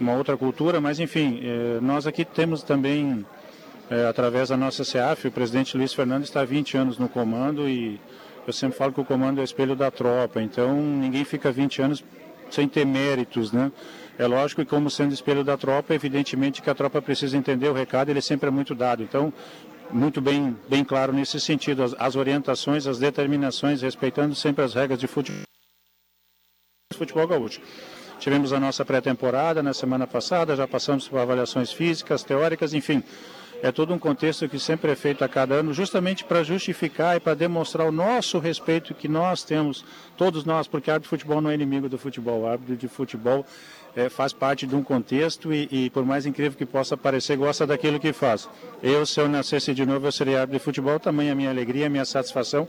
uma outra cultura, mas enfim, eh, nós aqui temos também, eh, através da nossa CEAF, o presidente Luiz Fernando está há 20 anos no comando e eu sempre falo que o comando é o espelho da tropa, então ninguém fica 20 anos sem ter méritos, né? É lógico que como sendo espelho da tropa, evidentemente que a tropa precisa entender o recado, ele sempre é muito dado. Então, muito bem, bem claro nesse sentido, as, as orientações, as determinações, respeitando sempre as regras de futebol, futebol gaúcho. Tivemos a nossa pré-temporada na semana passada, já passamos por avaliações físicas, teóricas, enfim. É todo um contexto que sempre é feito a cada ano, justamente para justificar e para demonstrar o nosso respeito que nós temos, todos nós, porque árbitro de futebol não é inimigo do futebol. O árbitro de futebol é, faz parte de um contexto e, e, por mais incrível que possa parecer, gosta daquilo que faz. Eu, se eu nascesse de novo, eu seria árbitro de futebol, tamanha a minha alegria, a minha satisfação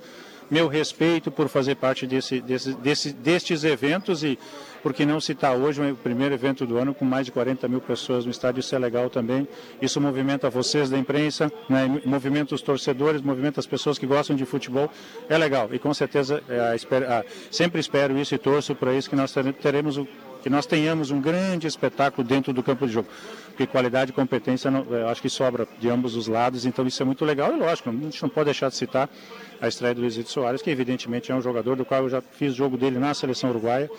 meu respeito por fazer parte desse, desse, desse, destes eventos e porque não citar hoje o primeiro evento do ano com mais de 40 mil pessoas no estádio, isso é legal também. Isso movimenta vocês da imprensa, né? movimenta os torcedores, movimenta as pessoas que gostam de futebol, é legal. E com certeza é, a, sempre espero isso e torço para isso que nós teremos o que nós tenhamos um grande espetáculo dentro do campo de jogo. Porque qualidade e competência, eu acho que sobra de ambos os lados, então isso é muito legal. E lógico, a gente não pode deixar de citar a estreia do Luizito Soares, que evidentemente é um jogador do qual eu já fiz jogo dele na seleção uruguaia.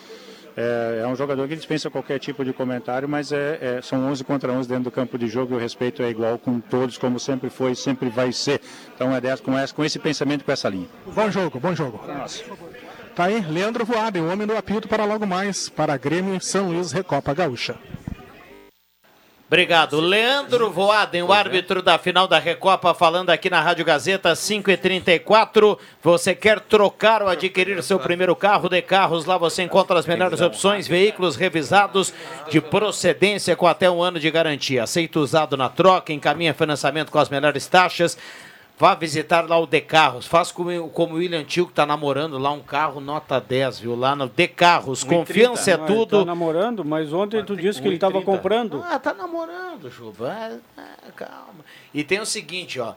É, é, um jogador que dispensa qualquer tipo de comentário, mas é, é, são 11 contra 11 dentro do campo de jogo e o respeito é igual com todos, como sempre foi e sempre vai ser. Então é dessa, com, essa, com esse pensamento, com essa linha. Bom jogo, bom jogo. Nossa. Tá aí, Leandro Voaden, o homem do apito para logo mais, para Grêmio São Luís Recopa Gaúcha. Obrigado. Leandro Voaden, o árbitro da final da Recopa, falando aqui na Rádio Gazeta 5h34. Você quer trocar ou adquirir seu primeiro carro de carros? Lá você encontra as melhores opções, veículos revisados de procedência com até um ano de garantia. Aceito usado na troca, encaminha financiamento com as melhores taxas. Vá visitar lá o De Carros. Faz como, como o William Tio, que está namorando lá um carro nota 10, viu? Lá no De Carros. Confiança é tudo. Está namorando, mas ontem tu disse que ele estava comprando. Ah, tá namorando, Juba. Ah, calma. E tem o seguinte, ó.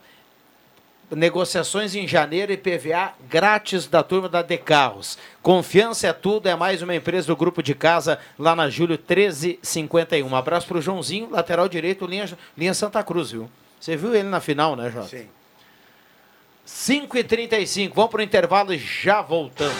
Negociações em janeiro e PVA grátis da turma da De Carros. Confiança é tudo, é mais uma empresa do grupo de casa lá na Júlio 1351. Um abraço pro Joãozinho, lateral direito, linha, linha Santa Cruz, viu? Você viu ele na final, né, Jota? Sim. 5h35, vamos para o intervalo e já voltamos.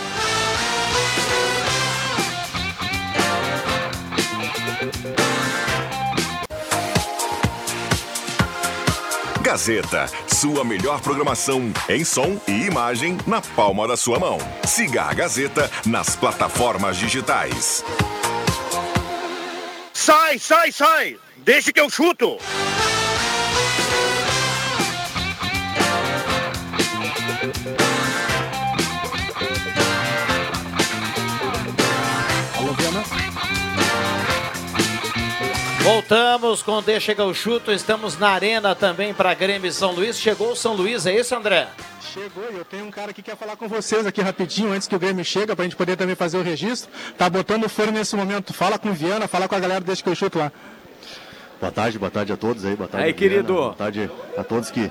Gazeta, sua melhor programação em som e imagem na palma da sua mão. Siga a Gazeta nas plataformas digitais. Sai, sai, sai! Deixa que eu chuto! Voltamos com Deixa Chega o Chuto. Estamos na arena também para Grêmio São Luís. Chegou o São Luís, é isso, André? Chegou, eu tenho um cara que quer falar com vocês aqui rapidinho, antes que o Grêmio chega, para a gente poder também fazer o registro. Tá botando fone nesse momento. Fala com o Viana, fala com a galera, deixa que eu chuto lá. Boa tarde, boa tarde a todos aí. Boa tarde, aí, querido. Boa tarde a todos que,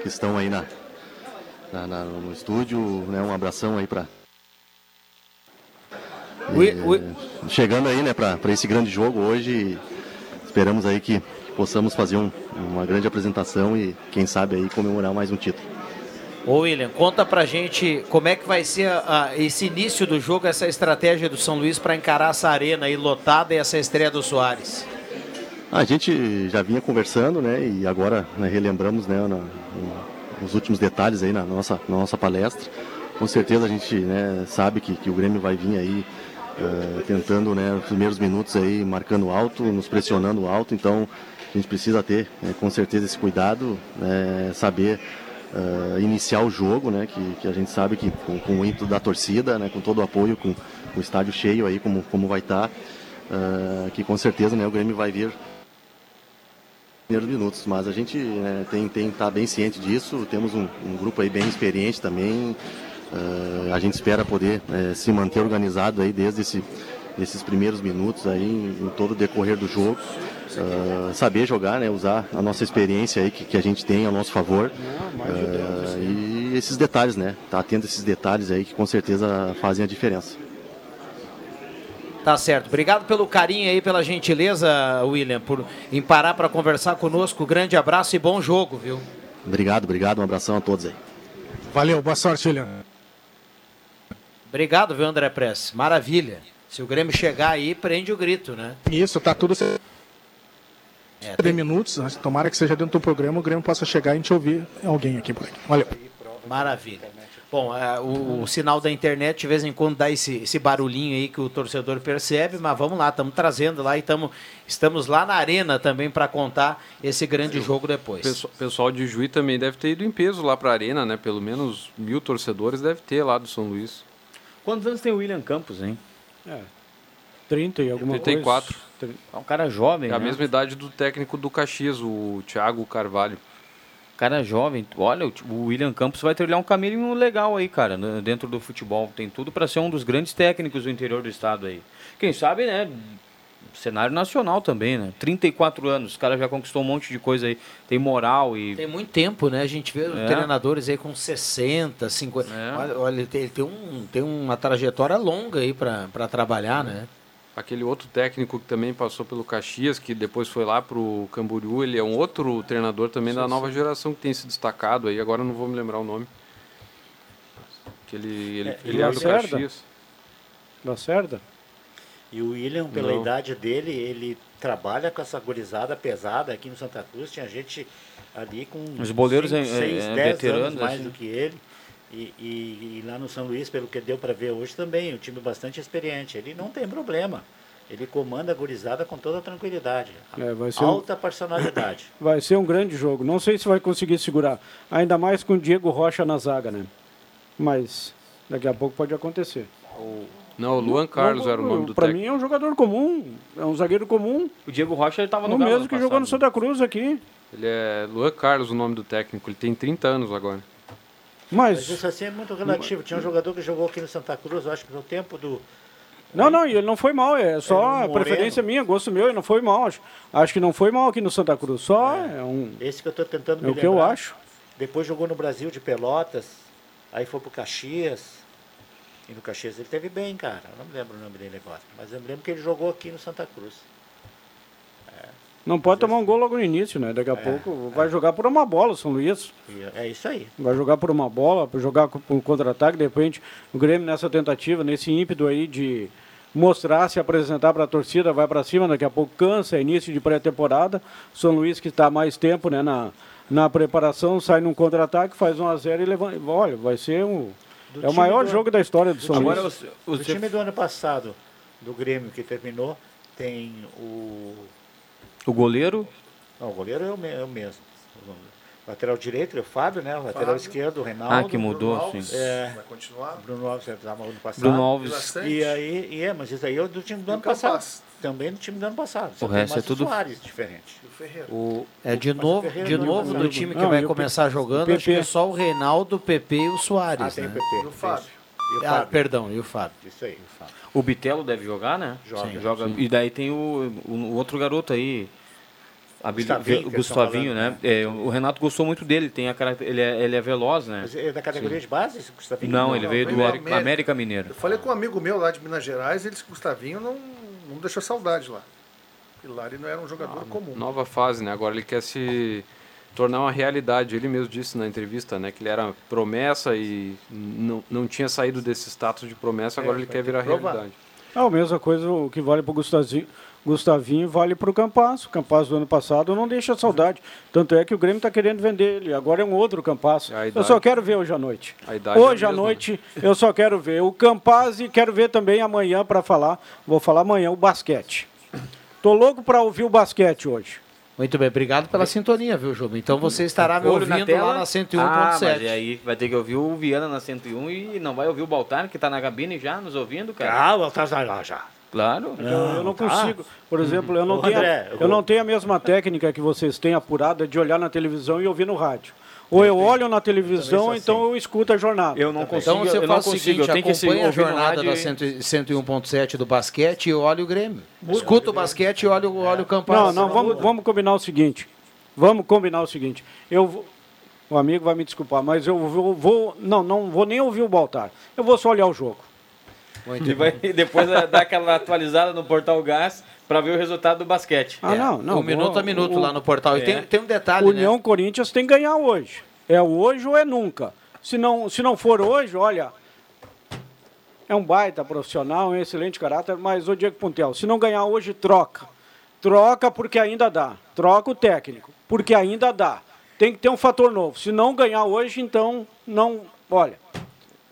que estão aí na, na, na no estúdio. Né, um abração aí para Chegando aí, né, para esse grande jogo hoje esperamos aí que possamos fazer um, uma grande apresentação e quem sabe aí comemorar mais um título. Ô William, conta pra gente como é que vai ser a, a, esse início do jogo, essa estratégia do São Luís para encarar essa arena aí lotada e essa estreia do Soares. A gente já vinha conversando, né, e agora né, relembramos, né, na, nos últimos detalhes aí na nossa, na nossa palestra. Com certeza a gente né, sabe que, que o Grêmio vai vir aí uh, tentando, né, os primeiros minutos aí marcando alto, nos pressionando alto, então a gente precisa ter né, com certeza esse cuidado, né, saber uh, iniciar o jogo, né, que, que, a gente sabe que com, com, o ímpeto da torcida, né, com todo o apoio, com, com o estádio cheio aí, como, como vai estar, tá, uh, que com certeza né, o Grêmio vai vir primeiros minutos, mas a gente né, tem tem tá bem ciente disso, temos um, um grupo aí bem experiente também, a gente espera poder uh, se manter organizado aí desde esse, esses primeiros minutos aí em, em todo o decorrer do jogo. Uh, saber jogar, né, usar a nossa experiência aí que, que a gente tem ao nosso favor. e esses detalhes, né? Tá atento a esses detalhes aí que com certeza fazem a diferença. Tá certo. Obrigado pelo carinho aí, pela gentileza, William, por em parar para conversar conosco. Grande abraço e bom jogo, viu? Obrigado, obrigado. Um abração a todos aí. Valeu, boa sorte, William. Obrigado, viu, André Press? Maravilha. Se o Grêmio chegar aí, prende o grito, né? Isso, tá tudo. É, tem... minutos, tomara que seja dentro do programa, o Grêmio possa chegar e a gente ouvir alguém aqui por aqui. Valeu. Maravilha. Bom, é, o, o, sinal da internet de vez em quando dá esse, esse barulhinho aí que o torcedor percebe, mas vamos lá, estamos trazendo lá e tamo, estamos lá na arena também para contar esse grande Sim. jogo depois. O pessoal de Juí também deve ter ido em peso lá para a arena, né? Pelo menos mil torcedores deve ter lá do São Luís. Quantos anos tem o William Campos, hein? É. 30 e alguma 34. coisa. É um cara jovem, É a né? mesma idade do técnico do Caxias, o Thiago Carvalho. Cara jovem, olha, o William Campos vai trilhar um caminho legal aí, cara, dentro do futebol. Tem tudo para ser um dos grandes técnicos do interior do estado aí. Quem sabe, né? Cenário nacional também, né? 34 anos, o cara já conquistou um monte de coisa aí. Tem moral e. Tem muito tempo, né? A gente vê é. treinadores aí com 60, 50. É. Olha, olha ele, tem, ele tem, um, tem uma trajetória longa aí para trabalhar, né? Aquele outro técnico que também passou pelo Caxias, que depois foi lá para o Camboriú, ele é um outro treinador também sim, da nova sim. geração que tem se destacado aí, agora não vou me lembrar o nome. Que ele, ele, é, ele é do Caxias. Lacerda? E o William, pela não. idade dele, ele trabalha com essa gorizada pesada aqui no Santa Cruz. Tinha gente ali com Os boleiros 6, é, 10 é, veteranos, mais assim. do que ele. E, e, e, lá no São Luís, pelo que deu para ver hoje também, um time bastante experiente. Ele não tem problema. Ele comanda a gurizada com toda tranquilidade. É, Alta um... personalidade. Vai ser um grande jogo. Não sei se vai conseguir segurar. Ainda mais com o Diego Rocha na zaga, né? Mas daqui a pouco pode acontecer. O... Não, o Luan Carlos não, era o nome do Para mim é um jogador comum, é um zagueiro comum. O Diego Rocha estava no O mesmo que jogou no Santa Cruz aqui. Ele é Luan Carlos, o nome do técnico. Ele tem 30 anos agora. Mas, Mas isso assim é muito relativo. Tinha um jogador que jogou aqui no Santa Cruz, eu acho que no tempo do. Não, não, ele não foi mal, é só é, preferência minha, gosto meu, ele não foi mal. Acho, acho que não foi mal aqui no Santa Cruz, só é, é um. Esse que eu estou tentando me É o que eu acho. Depois jogou no Brasil de Pelotas, aí foi pro Caxias. E no Caxias ele teve bem, cara. Eu não me lembro o nome dele agora. Mas eu me lembro que ele jogou aqui no Santa Cruz. Não pode tomar um gol logo no início, né? Daqui a é, pouco vai jogar por uma bola, São Luís. É isso aí. Vai jogar por uma bola, jogar por um contra-ataque. De repente, o Grêmio nessa tentativa, nesse ímpeto aí de mostrar, se apresentar para a torcida, vai para cima, daqui a pouco cansa, é início de pré-temporada. São Luís que está mais tempo né, na, na preparação, sai num contra-ataque, faz 1 a 0 e levanta. Olha, vai ser um. É o maior do... jogo da história do São Luís. Agora, o, o, o time do ano passado, do Grêmio que terminou, tem o o goleiro? Não, o goleiro é o, é o mesmo. O lateral direito é o Fábio, né? O lateral Fábio. esquerdo, o Reinaldo. Ah, que mudou, Bruno sim. É, vai continuar. Bruno Alves estava ano passado. Bruno Alves. E aí, e é, mas isso aí é do time do ano passado. Também do time do ano passado. o resto é tudo. Soares, diferente. O é de novo, de novo do time que não, vai começar jogando, acho que é só o Reinaldo, o PP e o Soares. Ah, tem né? o PP. E o Fábio. E o ah, perdão, e o Fábio. Isso aí, o Fábio. O Bitelo deve jogar, né? Joga. Sim, joga. Sim. E daí tem o, o, o outro garoto aí. Gustavinho, o Gustavinho né? né? É, o Renato gostou muito dele, tem a ele, é, ele é veloz, né? Mas é da categoria Sim. de base, esse Gustavinho? Não, não ele veio do América, América Mineiro. Eu falei com um amigo meu lá de Minas Gerais, ele disse que o Gustavinho não, não deixou saudade lá. Ele não era um jogador ah, comum. Nova fase, né? Agora ele quer se tornar uma realidade. Ele mesmo disse na entrevista, né? Que ele era promessa e não, não tinha saído desse status de promessa, agora é, ele quer virar realidade. É a mesma coisa o que vale para o Gustavinho. Gustavinho vale para o Campasso. O Campasso do ano passado não deixa saudade. Tanto é que o Grêmio está querendo vender ele. Agora é um outro Campasso. Eu só quero ver hoje à noite. Hoje é à noite eu só quero ver o Campaz e quero ver também amanhã para falar. Vou falar amanhã o basquete. Tô louco para ouvir o basquete hoje. Muito bem, obrigado pela sintonia, viu, Júlio? Então você estará me ouvindo na lá na 101.7. Ah, mas aí vai ter que ouvir o Viana na 101 e não vai ouvir o Baltar, que está na cabine já nos ouvindo, cara. Ah, o Baltar está lá já. Claro. Não, eu não tá. consigo. Por exemplo, eu não, tenho, André, eu, eu não tenho a mesma técnica que vocês têm apurada de olhar na televisão e ouvir no rádio. Ou eu olho na televisão, assim. então eu escuto a jornada. Eu não consigo. Então você eu faz o seguinte, eu tenho acompanha a jornada da 101.7 do basquete e olho o Grêmio. Escuta o basquete e olho, olho o campo. Não, não, vamos, vamos combinar o seguinte. Vamos combinar o seguinte. Eu o amigo vai me desculpar, mas eu vou, vou não, não vou nem ouvir o Baltar. Eu vou só olhar o jogo. Muito e vai depois dar aquela atualizada no Portal Gás para ver o resultado do basquete. Ah, é. não, não. Um minuto a minuto o, lá no portal. E tem, tem um detalhe, União né? Corinthians tem que ganhar hoje. É hoje ou é nunca. Se não, se não for hoje, olha, é um baita profissional, um excelente caráter, mas o Diego Puntel, se não ganhar hoje, troca. Troca porque ainda dá. Troca o técnico, porque ainda dá. Tem que ter um fator novo. Se não ganhar hoje, então não. Olha,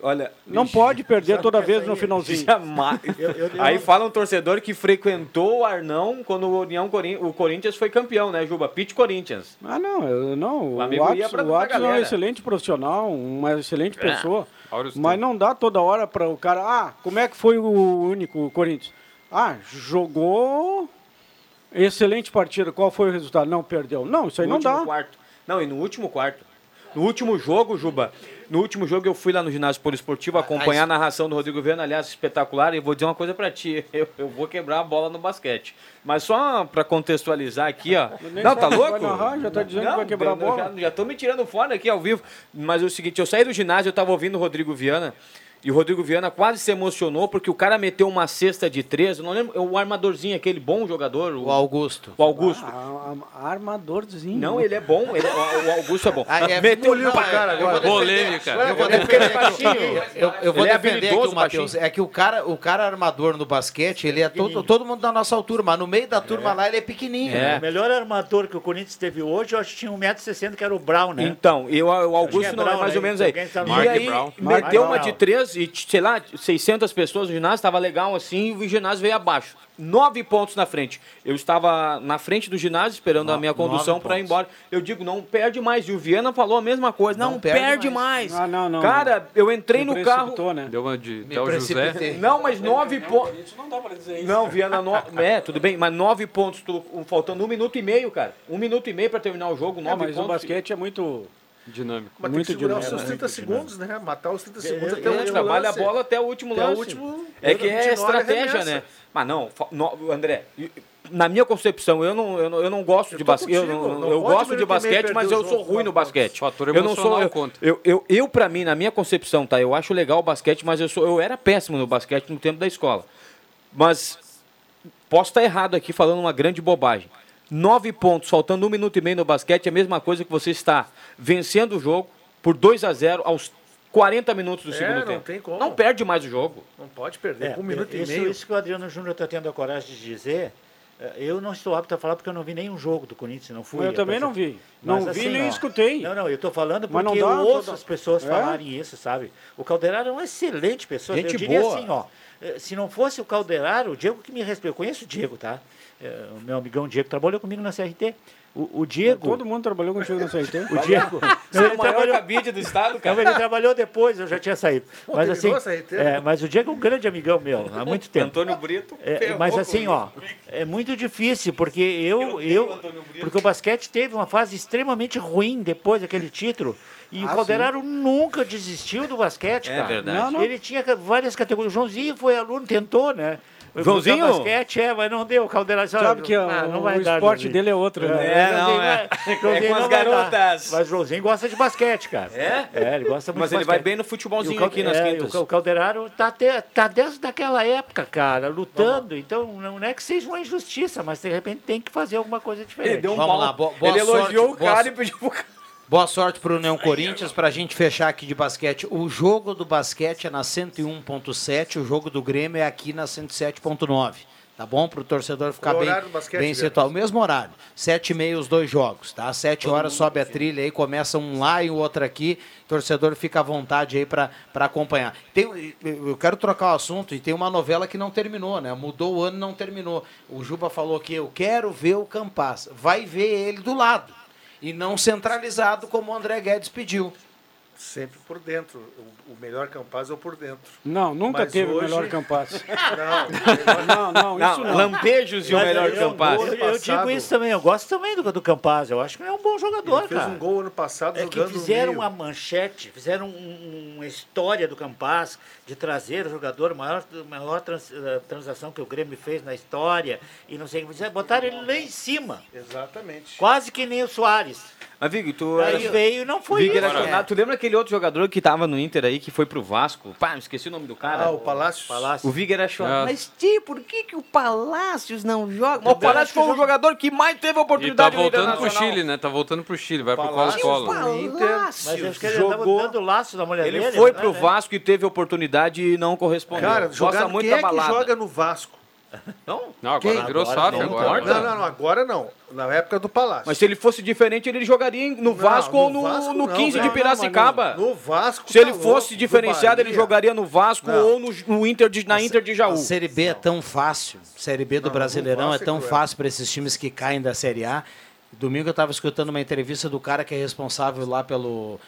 Olha, não bicho, pode perder toda vez no finalzinho. Jamais. Eu, eu, eu, aí fala um torcedor que frequentou o Arnão quando o União o Corinthians foi campeão, né, Juba? Pit Corinthians. Ah, não, eu, não. O, amigo o Atos, é um excelente profissional, uma excelente é. pessoa. mas não dá toda hora para o cara. Ah, como é que foi o único o Corinthians? Ah, jogou excelente partida. Qual foi o resultado? Não perdeu. Não, isso aí o não dá. Quarto. Não, e no último quarto. No último jogo, Juba, no último jogo eu fui lá no ginásio poliesportivo acompanhar a narração do Rodrigo Viana, aliás, espetacular, e vou dizer uma coisa pra ti, eu, eu vou quebrar a bola no basquete. Mas só pra contextualizar aqui, ó. Não, tá louco? narrar, já tá dizendo que vai quebrar a bola. Já, já tô me tirando fora aqui ao vivo. Mas é o seguinte, eu saí do ginásio, eu tava ouvindo o Rodrigo Viana, e o Rodrigo Viana quase se emocionou porque o cara meteu uma cesta de três, eu não lembro, o armadorzinho, aquele bom jogador. O, Augusto. O Augusto. Ah, armadorzinho. Não, ele é bom, ele- o, o Augusto é bom. Ah, é, Meteu molhou pra cara agora. Polêmica. Eu vou é defender, eu, eu vou é defender aqui o Matheus. É que o cara, o cara armador no basquete, ele é todo, todo mundo da nossa altura, mas no meio da turma lá ele é pequenininho. O melhor armador que o Corinthians teve hoje, eu acho que tinha 1,60m, que era o Brown, né? Então, e o, o Augusto é não é Brown, mais ou né? menos aí. Tá- E Mark aí, Brown. meteu Mark uma Brown. de três e, sei lá, 600 pessoas no ginásio, tava legal assim, e o ginásio veio abaixo. Nove pontos na frente. Eu estava na frente do ginásio, esperando a minha condução para ir embora. Eu digo, não perde mais. E o Viana falou a mesma coisa. Não, perde, mais. Ah, não, não. Cara, eu entrei no carro. né? Deu uma de Me José. Não, mas nove pontos. Não dá pra dizer isso. Não, Viana, no... é, tudo bem, mas nove pontos, tu- faltando um minuto e meio, cara. Um minuto e meio para terminar o jogo, É, nove mas o pontos. basquete é muito dinâmico. Mas Muito tem que segurar os dinâmico. seus 30 segundos, né? Matar os 30 segundos Ele, até o ele último trabalha lance. a bola até o último Até o lance. último- é que é 29 estratégia, né? Mas não, no- André, na minha concepção, eu não, eu não, eu não gosto de tô basquete. Eu, não- não eu gosto de basquete, mas o eu sou ruim no basquete. Fator eu não sou. Eu, conta. eu, eu, eu para mim, na minha concepção, tá? Eu acho legal o basquete, mas eu, sou, eu era péssimo no basquete no tempo da escola. Mas posso estar errado aqui falando uma grande bobagem. Nove pontos, faltando um minuto e meio no basquete, é a mesma coisa que você está vencendo o jogo por 2 a 0 aos 40 minutos do É, segundo não tempo. tem como. Não perde mais o jogo. Não pode perder. É, com um minuto isso, e meio. Isso que o Adriano Júnior está tendo a coragem de dizer, eh, eu não estou apto a falar porque eu não vi nenhum jogo do Corinthians, não fui. Eu também não vi. Não Mas vi assim, nem ó, escutei. Não, não, eu estou falando Mas porque não dá eu ouço as pessoas É? falarem isso, sabe? O Calderaro é uma excelente pessoa. Gente eu diria boa. assim, ó, eh, se não fosse o Calderaro, o Diego que me respeita, eu conheço o Diego, tá? Eh, O meu amigão Diego trabalhou comigo na CRT. O, o Diego... Todo mundo trabalhou contigo no CRT. O Diego... Você é ele o maior trabalhou- cabide do estado, não, cara. ele trabalhou depois, eu já tinha saído. Pô, mas assim, é, mas o Diego é um grande amigão meu, há muito tempo. Antônio Brito. É, mas assim, ó, é muito difícil, porque eu, eu, porque o basquete teve uma fase extremamente ruim depois daquele título. E o Ah, Calderaro nunca desistiu do basquete, É cara. verdade. Não, não. Ele tinha várias categorias. O Joãozinho foi aluno, tentou, né? Foi Joãozinho? basquete, é, mas não deu. O Calderaro disse, Sabe "Ah, que ah, o, não vai o dar, esporte Joãozinho." dele é outro, né? É, não, Joãozinho é. vai- É Joãozinho com as não garotas. Mas o Joãozinho gosta de basquete, cara. É? É, ele gosta muito Mas de ele vai bem no futebolzinho Cal- aqui nas é, quintas. O Cal- Calderaro tá, até, tá desde aquela época, cara, lutando. Então, não é que seja uma injustiça, mas de repente tem que fazer alguma coisa diferente. Ele deu um Vamos pau. lá, bo- boa ele elogiou sorte, o cara boa e pediu pro cara. Boa sorte pro União Corinthians, pra gente fechar aqui de basquete. O jogo do basquete é na 101.7, o jogo do Grêmio é aqui na 107.9. Tá bom? Pro torcedor ficar Qual bem, horário do basquete, bem situado. O mesmo horário. Sete e meia os dois jogos, tá? Sete horas sobe a trilha aí, começa um lá e o outro aqui. Torcedor fica à vontade aí pra acompanhar. Tem, eu quero trocar o assunto e tem uma novela que não terminou, né? Mudou o ano e não terminou. O Juba falou que eu quero ver o Campas. Vai ver ele do lado. E não centralizado como o André Guedes pediu. Sempre por dentro. O, o melhor Campaz é o por dentro. Não, nunca Mas teve o hoje- melhor Campaz. Não, Não, não, isso Não, não. lampejos e o melhor eu, Campaz. Eu, eu digo isso também, eu gosto também do, do Campaz. Eu acho que é um bom jogador, Ele fez cara. um gol ano passado É que jogando no fizeram uma manchete, fizeram um- uma história do Campaz de trazer o jogador, a maior, maior trans- eh, transação que o Grêmio fez na história, e não sei o que. Botaram ele lá em cima, Exatamente. quase que nem o Soares. Mas, Vig, tu Aí era... veio e não foi Vig isso. era acionado. Tu lembra aquele outro jogador que tava no Inter aí, que foi pro Vasco? Pá, me esqueci o nome do cara. Ah, o Palácio. O Vig era chorado. Ah. Mas, tio, por que, que o Palácios não joga? Mas o Palácios foi o jogador que mais teve E tá oportunidade no voltando pro. Chile, né? Tá voltando pro Chile, vai pro Palácio, Colo-Colo. Mas eu acho que ele jogou. dando laço da mulher Ele dele. foi né? pro Vasco e teve oportunidade e não correspondeu. Cara, Gosta jogar, muito quem é que balada. joga no Vasco? Não? Não, agora Quem? virou Agora SAF não agora. Não, não, não, agora não. Na época do Palácio. Mas se ele fosse diferente, ele jogaria no Vasco ou no, Vasco no não, 15 velho. de Piracicaba. No Vasco. Se ele tá fosse louco, diferenciado, do ele jogaria no Vasco Não. ou no, no Inter de, na Inter de Jaú. A Série B é tão fácil. Série B do Não, Brasileirão não é vai tão fácil para esses times que caem da Série A. Domingo eu estava escutando uma entrevista do cara que é responsável lá pelo é,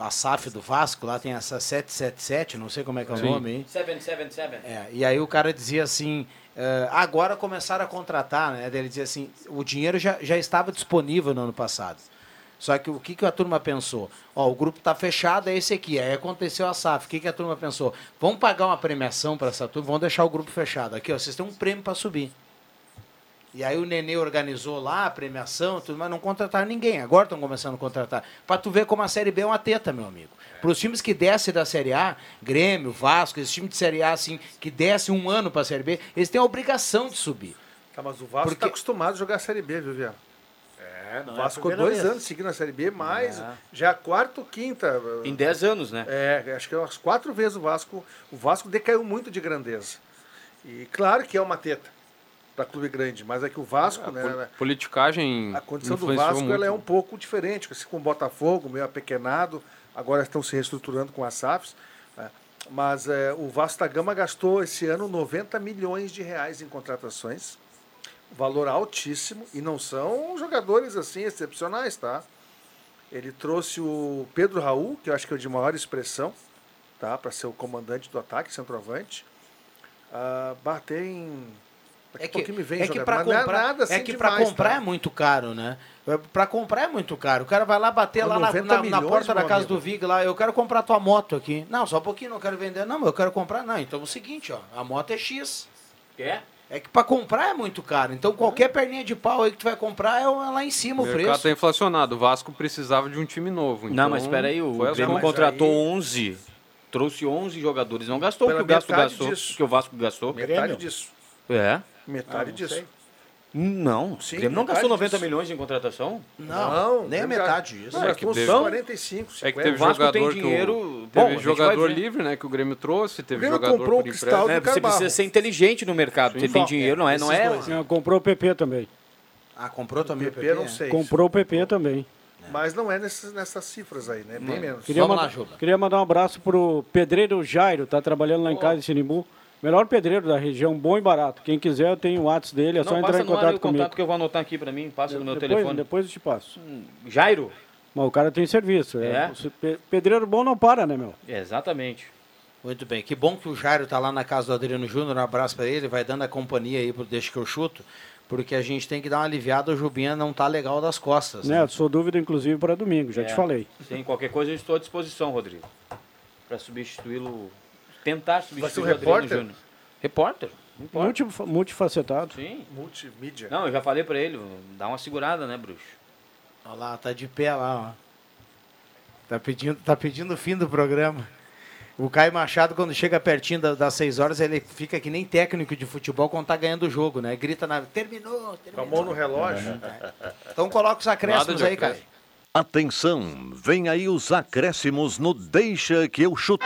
a SAF do Vasco, lá tem essa 777, não sei como é que é o Sim. nome aí. 777. É, e aí o cara dizia assim, eh, agora começaram a contratar, né? Ele dizia assim, o dinheiro já, já estava disponível no ano passado. Só que o que, que a turma pensou? Ó, o grupo tá fechado, é esse aqui. Aí aconteceu a SAF. O que, que a turma pensou? Vamos pagar uma premiação para essa turma, vamos deixar o grupo fechado. Aqui, ó, vocês têm um prêmio para subir. E aí o Nenê organizou lá a premiação, tudo, mas não contrataram ninguém. Agora estão começando a contratar. Para tu ver como a Série B é uma teta, meu amigo. Para os times que descem da Série A, Grêmio, Vasco, esses times de Série A, assim, que descem um ano para a Série B, eles têm a obrigação de subir. Tá, mas o Vasco está Porque- acostumado a jogar a Série B, viu, Viano? É, O Vasco ficou dois anos seguindo a Série B, mas É. já é a quarta ou quinta. Em 10 anos, né? É, acho que é umas quatro vezes o Vasco. O Vasco decaiu muito de grandeza. E claro que é uma teta para clube grande, mas é que o Vasco, né? Pol- Politicagem. A condição do Vasco muito. ela é um pouco diferente, assim, com o Botafogo, meio apequenado, agora estão se reestruturando com as SAFs. né? Mas é, o Vasco da Gama gastou esse ano 90 milhões de reais em contratações, valor altíssimo, e não são jogadores assim excepcionais, tá? Ele trouxe o Pedro Raul, que eu acho que é o de maior expressão, tá? Para ser o comandante do ataque, centroavante. Ah, bah, tem. É que, me vem é que para não é comprar, nada assim é que pra demais, comprar tá? é muito caro, né? Para comprar é muito caro. O cara vai lá bater Com lá na, 90 na- na milhões, porta da casa amigo. do Vig lá, eu quero comprar tua moto aqui. Não, só um pouquinho, não quero vender. Não, mas eu quero comprar. Não, então é o seguinte, ó, a moto é X. Quer? É que para comprar é muito caro. Então qualquer perninha de pau aí que tu vai comprar é lá em cima O o mercado preço. está inflacionado. O Vasco precisava de um time novo. Não, então mas espera aí, o Grêmio contratou 11, trouxe 11 jogadores, não gastou o que Pela o Vasco metade gastou, disso. que o Vasco gastou. Metade disso. É? Metade Ah, disso. Não, Sim, o Grêmio não gastou 90 disso. milhões em contratação? Não, nem a metade disso. Não, É é que que teve- 45, 50. É que teve tem jogador que dinheiro- o, Bom, teve gente jogador livre, né, que o Grêmio trouxe, teve O Grêmio jogador comprou por o Cristal empréstimo. É, você precisa ser inteligente no mercado. Você tem dinheiro, não é? Não é? Não, comprou o PP também. Ah, comprou também o PP, não sei. Comprou o PP também. Mas não é nessas, nessas cifras aí, né? Bem menos. Queria, Vamos lá, mandar, Juba. queria mandar um abraço pro pedreiro Jairo, tá trabalhando lá em casa em Sinimbu. Melhor pedreiro da região, bom e barato. Quem quiser, eu tenho o WhatsApp dele, é só Não, entrar passa em contato comigo. contato que eu vou anotar aqui pra mim, passa no meu depois, telefone. Depois eu te passo. Jairo? Mas o cara tem serviço. É? Pe- Pedreiro bom não para, né, meu? Exatamente. Muito bem, que bom que o Jairo tá lá na casa do Adriano Júnior, um abraço para ele, vai dando a companhia aí pro Deixa que eu chuto, porque a gente tem que dar uma aliviada, o Jubinha não tá legal das costas. Né? Sou dúvida, inclusive, para domingo, já É. te falei. Sim, qualquer coisa eu estou à disposição, Rodrigo. Para substituí-lo. Tentar substituir o Adriano repórter? Júnior. Repórter? Multi- multifacetado. Sim. Multimídia. Não, eu já falei para ele, dá uma segurada, né, bruxo? Olha lá, tá de pé lá, ó. Tá pedindo, tá pedindo o fim do programa. O Caio Machado, quando chega pertinho da- das 6 horas, ele fica que nem técnico de futebol quando tá ganhando o jogo, né? Grita na. Terminou, Com a terminou. mão no relógio. Então coloca os acréscimos aí, Caio. Atenção, vem aí os acréscimos no Deixa que eu chuto.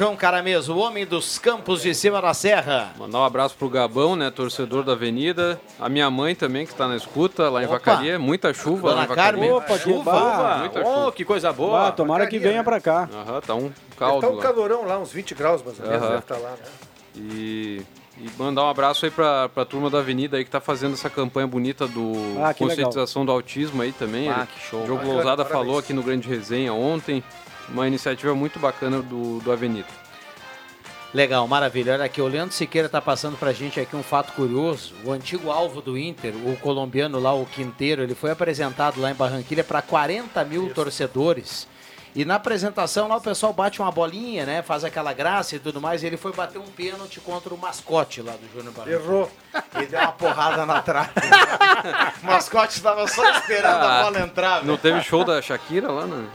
João Caramês, o homem dos campos de cima da serra. Mandar um abraço pro Gabão, né, torcedor da Avenida. A minha mãe também, que está na escuta, lá em Opa. Vacaria. Muita chuva lá Dona em Vacaria. Opa, que Chuva. Muita oh, chuva. que coisa boa. Ah, tomara que Vacaria, venha né? pra cá. Aham, tá um Tá caldo um lá. calorão lá, uns 20 graus mais ou menos, deve estar lá, né? E, e mandar um abraço aí pra, pra turma da Avenida aí que tá fazendo essa campanha bonita do Ah, que conscientização do autismo aí também. Ah, que show. O Diogo Bacana, Lousada falou aqui no Grande Resenha ontem. Uma iniciativa muito bacana do, do Avenida. Legal, maravilha. Olha aqui, o Leandro Siqueira está passando pra gente aqui um fato curioso. O antigo alvo do Inter, o colombiano lá, o Quinteiro, ele foi apresentado lá em Barranquilha para 40 mil torcedores. E na apresentação lá o pessoal bate uma bolinha, né? Faz aquela graça e tudo mais. E ele foi bater um pênalti contra o mascote lá do Júnior Barranquilla. Errou. Ele deu uma porrada na trave. o mascote estava só esperando a Ah, bola entrar. Não velho. teve show da Shakira lá, né?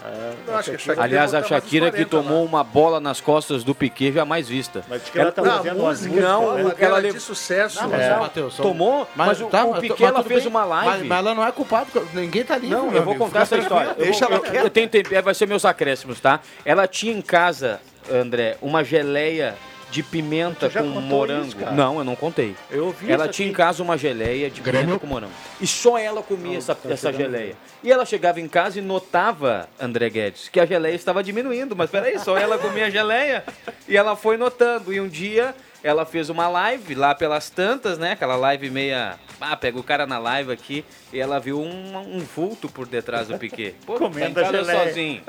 Não, acho que a Shakira Aliás, a Shakira que 40 tomou lá. uma bola nas costas do Piquet jamais vista. Mas que ela tá Não, a fazendo umas música Não, não, que ela de sucesso. Não, mas, é. Matheus, Tomou, mas, o, tá, o mas- Piquet mas ela fez bem. uma live. Mas, mas ela não é culpada, ninguém tá livre. Não, eu vou amigo. contar essa história. Eu, Deixa vou- ela eu, tenho vai ser meus acréscimos, tá? Ela tinha em casa, André, uma geleia de pimenta com morango. isso, não, eu não contei. Eu ouvi Ela tinha em aqui. casa uma geleia de pimenta com morango. E só ela comia essa, essa geleia. E ela chegava em casa e notava, André Guedes, que a geleia estava diminuindo. Mas peraí, só ela comia geleia. E ela foi notando. E um dia ela fez uma live lá pelas tantas, né? Aquela live meia. Ah, pega o cara na live aqui. E ela viu um, um vulto por detrás do Piquet. Pô, tá em Comendo geleia. sozinho.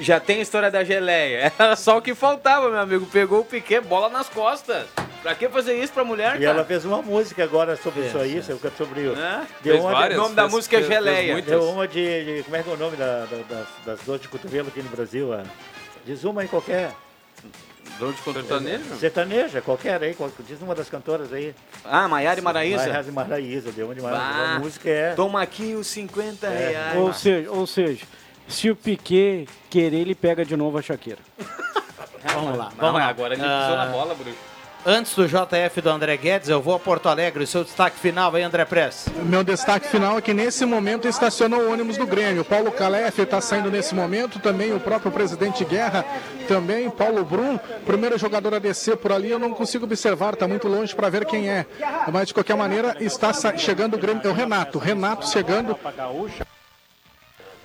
Já tem a história da geleia. Era só o que faltava, meu amigo. Pegou o Piquet, bola nas costas. Pra que fazer isso pra mulher, E cara? ela fez uma música agora sobre É, isso aí, sobre o. É? Deu Fez uma de- O nome da fez- música é fez- Geleia. Deu uma de, de- Como é que é o nome da- da- das, das dores de cotovelo aqui no Brasil? ah? Diz uma aí qualquer. De sertanejo? Sertaneja, qualquer aí. qual- Diz uma das cantoras aí. Ah, Maiara e Maraíza? Maiara e Maraíza, deu uma de Maraíza. A música é. Toma aqui os 50 reais. Ou seja, ou seja, se o Piquet querer, ele pega de novo a Shakira. Vamos lá. Vamos lá. agora ele Ah, pisou na bola, Bruno. Antes do JF do André Guedes, eu vou a Porto Alegre. O seu destaque final aí, André Press. Meu destaque final é que nesse momento estacionou o ônibus do Grêmio. Paulo Calef está saindo nesse momento, também o próprio presidente Guerra, também Paulo Brum, primeiro jogador a descer por ali. Eu não consigo observar, está muito longe para ver quem é. Mas de qualquer maneira está chegando o Grêmio, é o Renato. Renato chegando.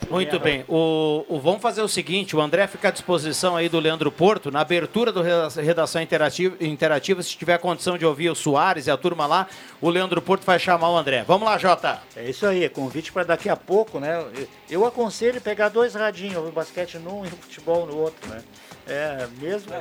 Muito bem. O, o- vamos fazer o seguinte: o André fica à disposição aí do Leandro Porto. Na abertura do Reda- Redação Interativa, interativa se tiver condição de ouvir o Soares e a turma lá, o Leandro Porto vai chamar o André. Vamos lá, Jota. É isso aí, é convite para daqui a pouco, né? Eu- Eu aconselho pegar dois radinhos, o basquete num e o futebol no outro, né? É, mesmo.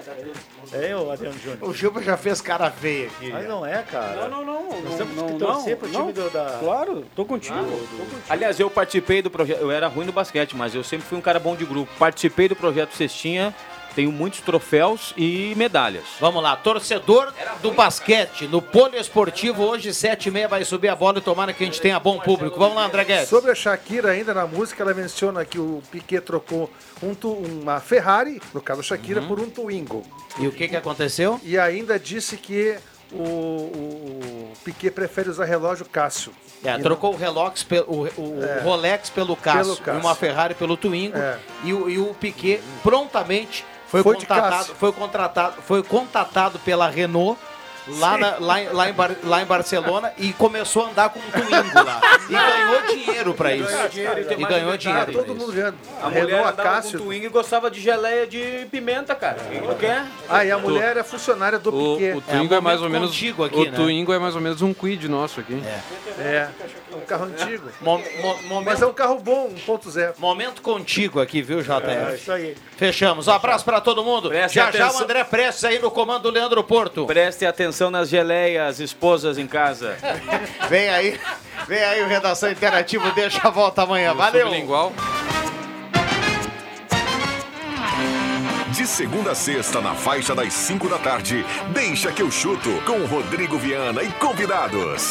É, o Adriano Júnior. O Gilba já fez cara feia aqui. Mas não é, cara. Não, não, não. Nós temos não, que torcer não, pro time não. do, da. Claro, tô contigo. tô contigo. Aliás, eu participei do projeto. Eu era ruim no basquete, mas eu sempre fui um cara bom de grupo. Participei do projeto Cestinha, tenho muitos troféus e medalhas. Vamos lá, torcedor do basquete no poliesportivo, hoje, sete e meia, vai subir a bola e tomara que a gente tenha bom público. Vamos lá, André Guedes. Sobre a Shakira, ainda na música, ela menciona que o Piquet trocou um tu- uma Ferrari, no caso a Shakira, por um Twingo. E o que, que aconteceu? E ainda disse que o, o, o Piquet prefere usar relógio Cássio. É, trocou o Rolex, pe- o, o É. Rolex pelo Cássio, Pelo Cássio. e uma Ferrari pelo Twingo. É. E, o, e o Piquet prontamente foi, Foi contratado, foi contratado, foi contatado pela Renault. Lá, na- lá, em- lá, em Bar- lá em Barcelona e começou a andar com um Twingo lá. E ganhou dinheiro pra isso. Ganhou dinheiro e ganhou dinheiro. pra Todo isso. mundo vendo. A mulher a andava Cássio. com Twingo e gostava de geleia de pimenta, cara. Quem não quer? Ah, e a mulher é funcionária do O, Piquet. o Twingo é, mais ou menos. aqui, o né? Twingo é mais ou menos um quid nosso aqui. É, um carro antigo. Mo- mo- momento, Mas é um carro bom, 1.0. momento contigo aqui, viu, JF? É isso aí. Fechamos. Um abraço pra todo mundo. Preste já já o atenção. André Prestes aí no comando do Leandro Porto. Preste atenção nas geleias, esposas em casa. Vem aí, vem aí o Redação Interativo, deixa a volta amanhã. Valeu. Sublingual. De segunda a sexta, na faixa das 5 da tarde, deixa que eu chuto com Rodrigo Viana e convidados.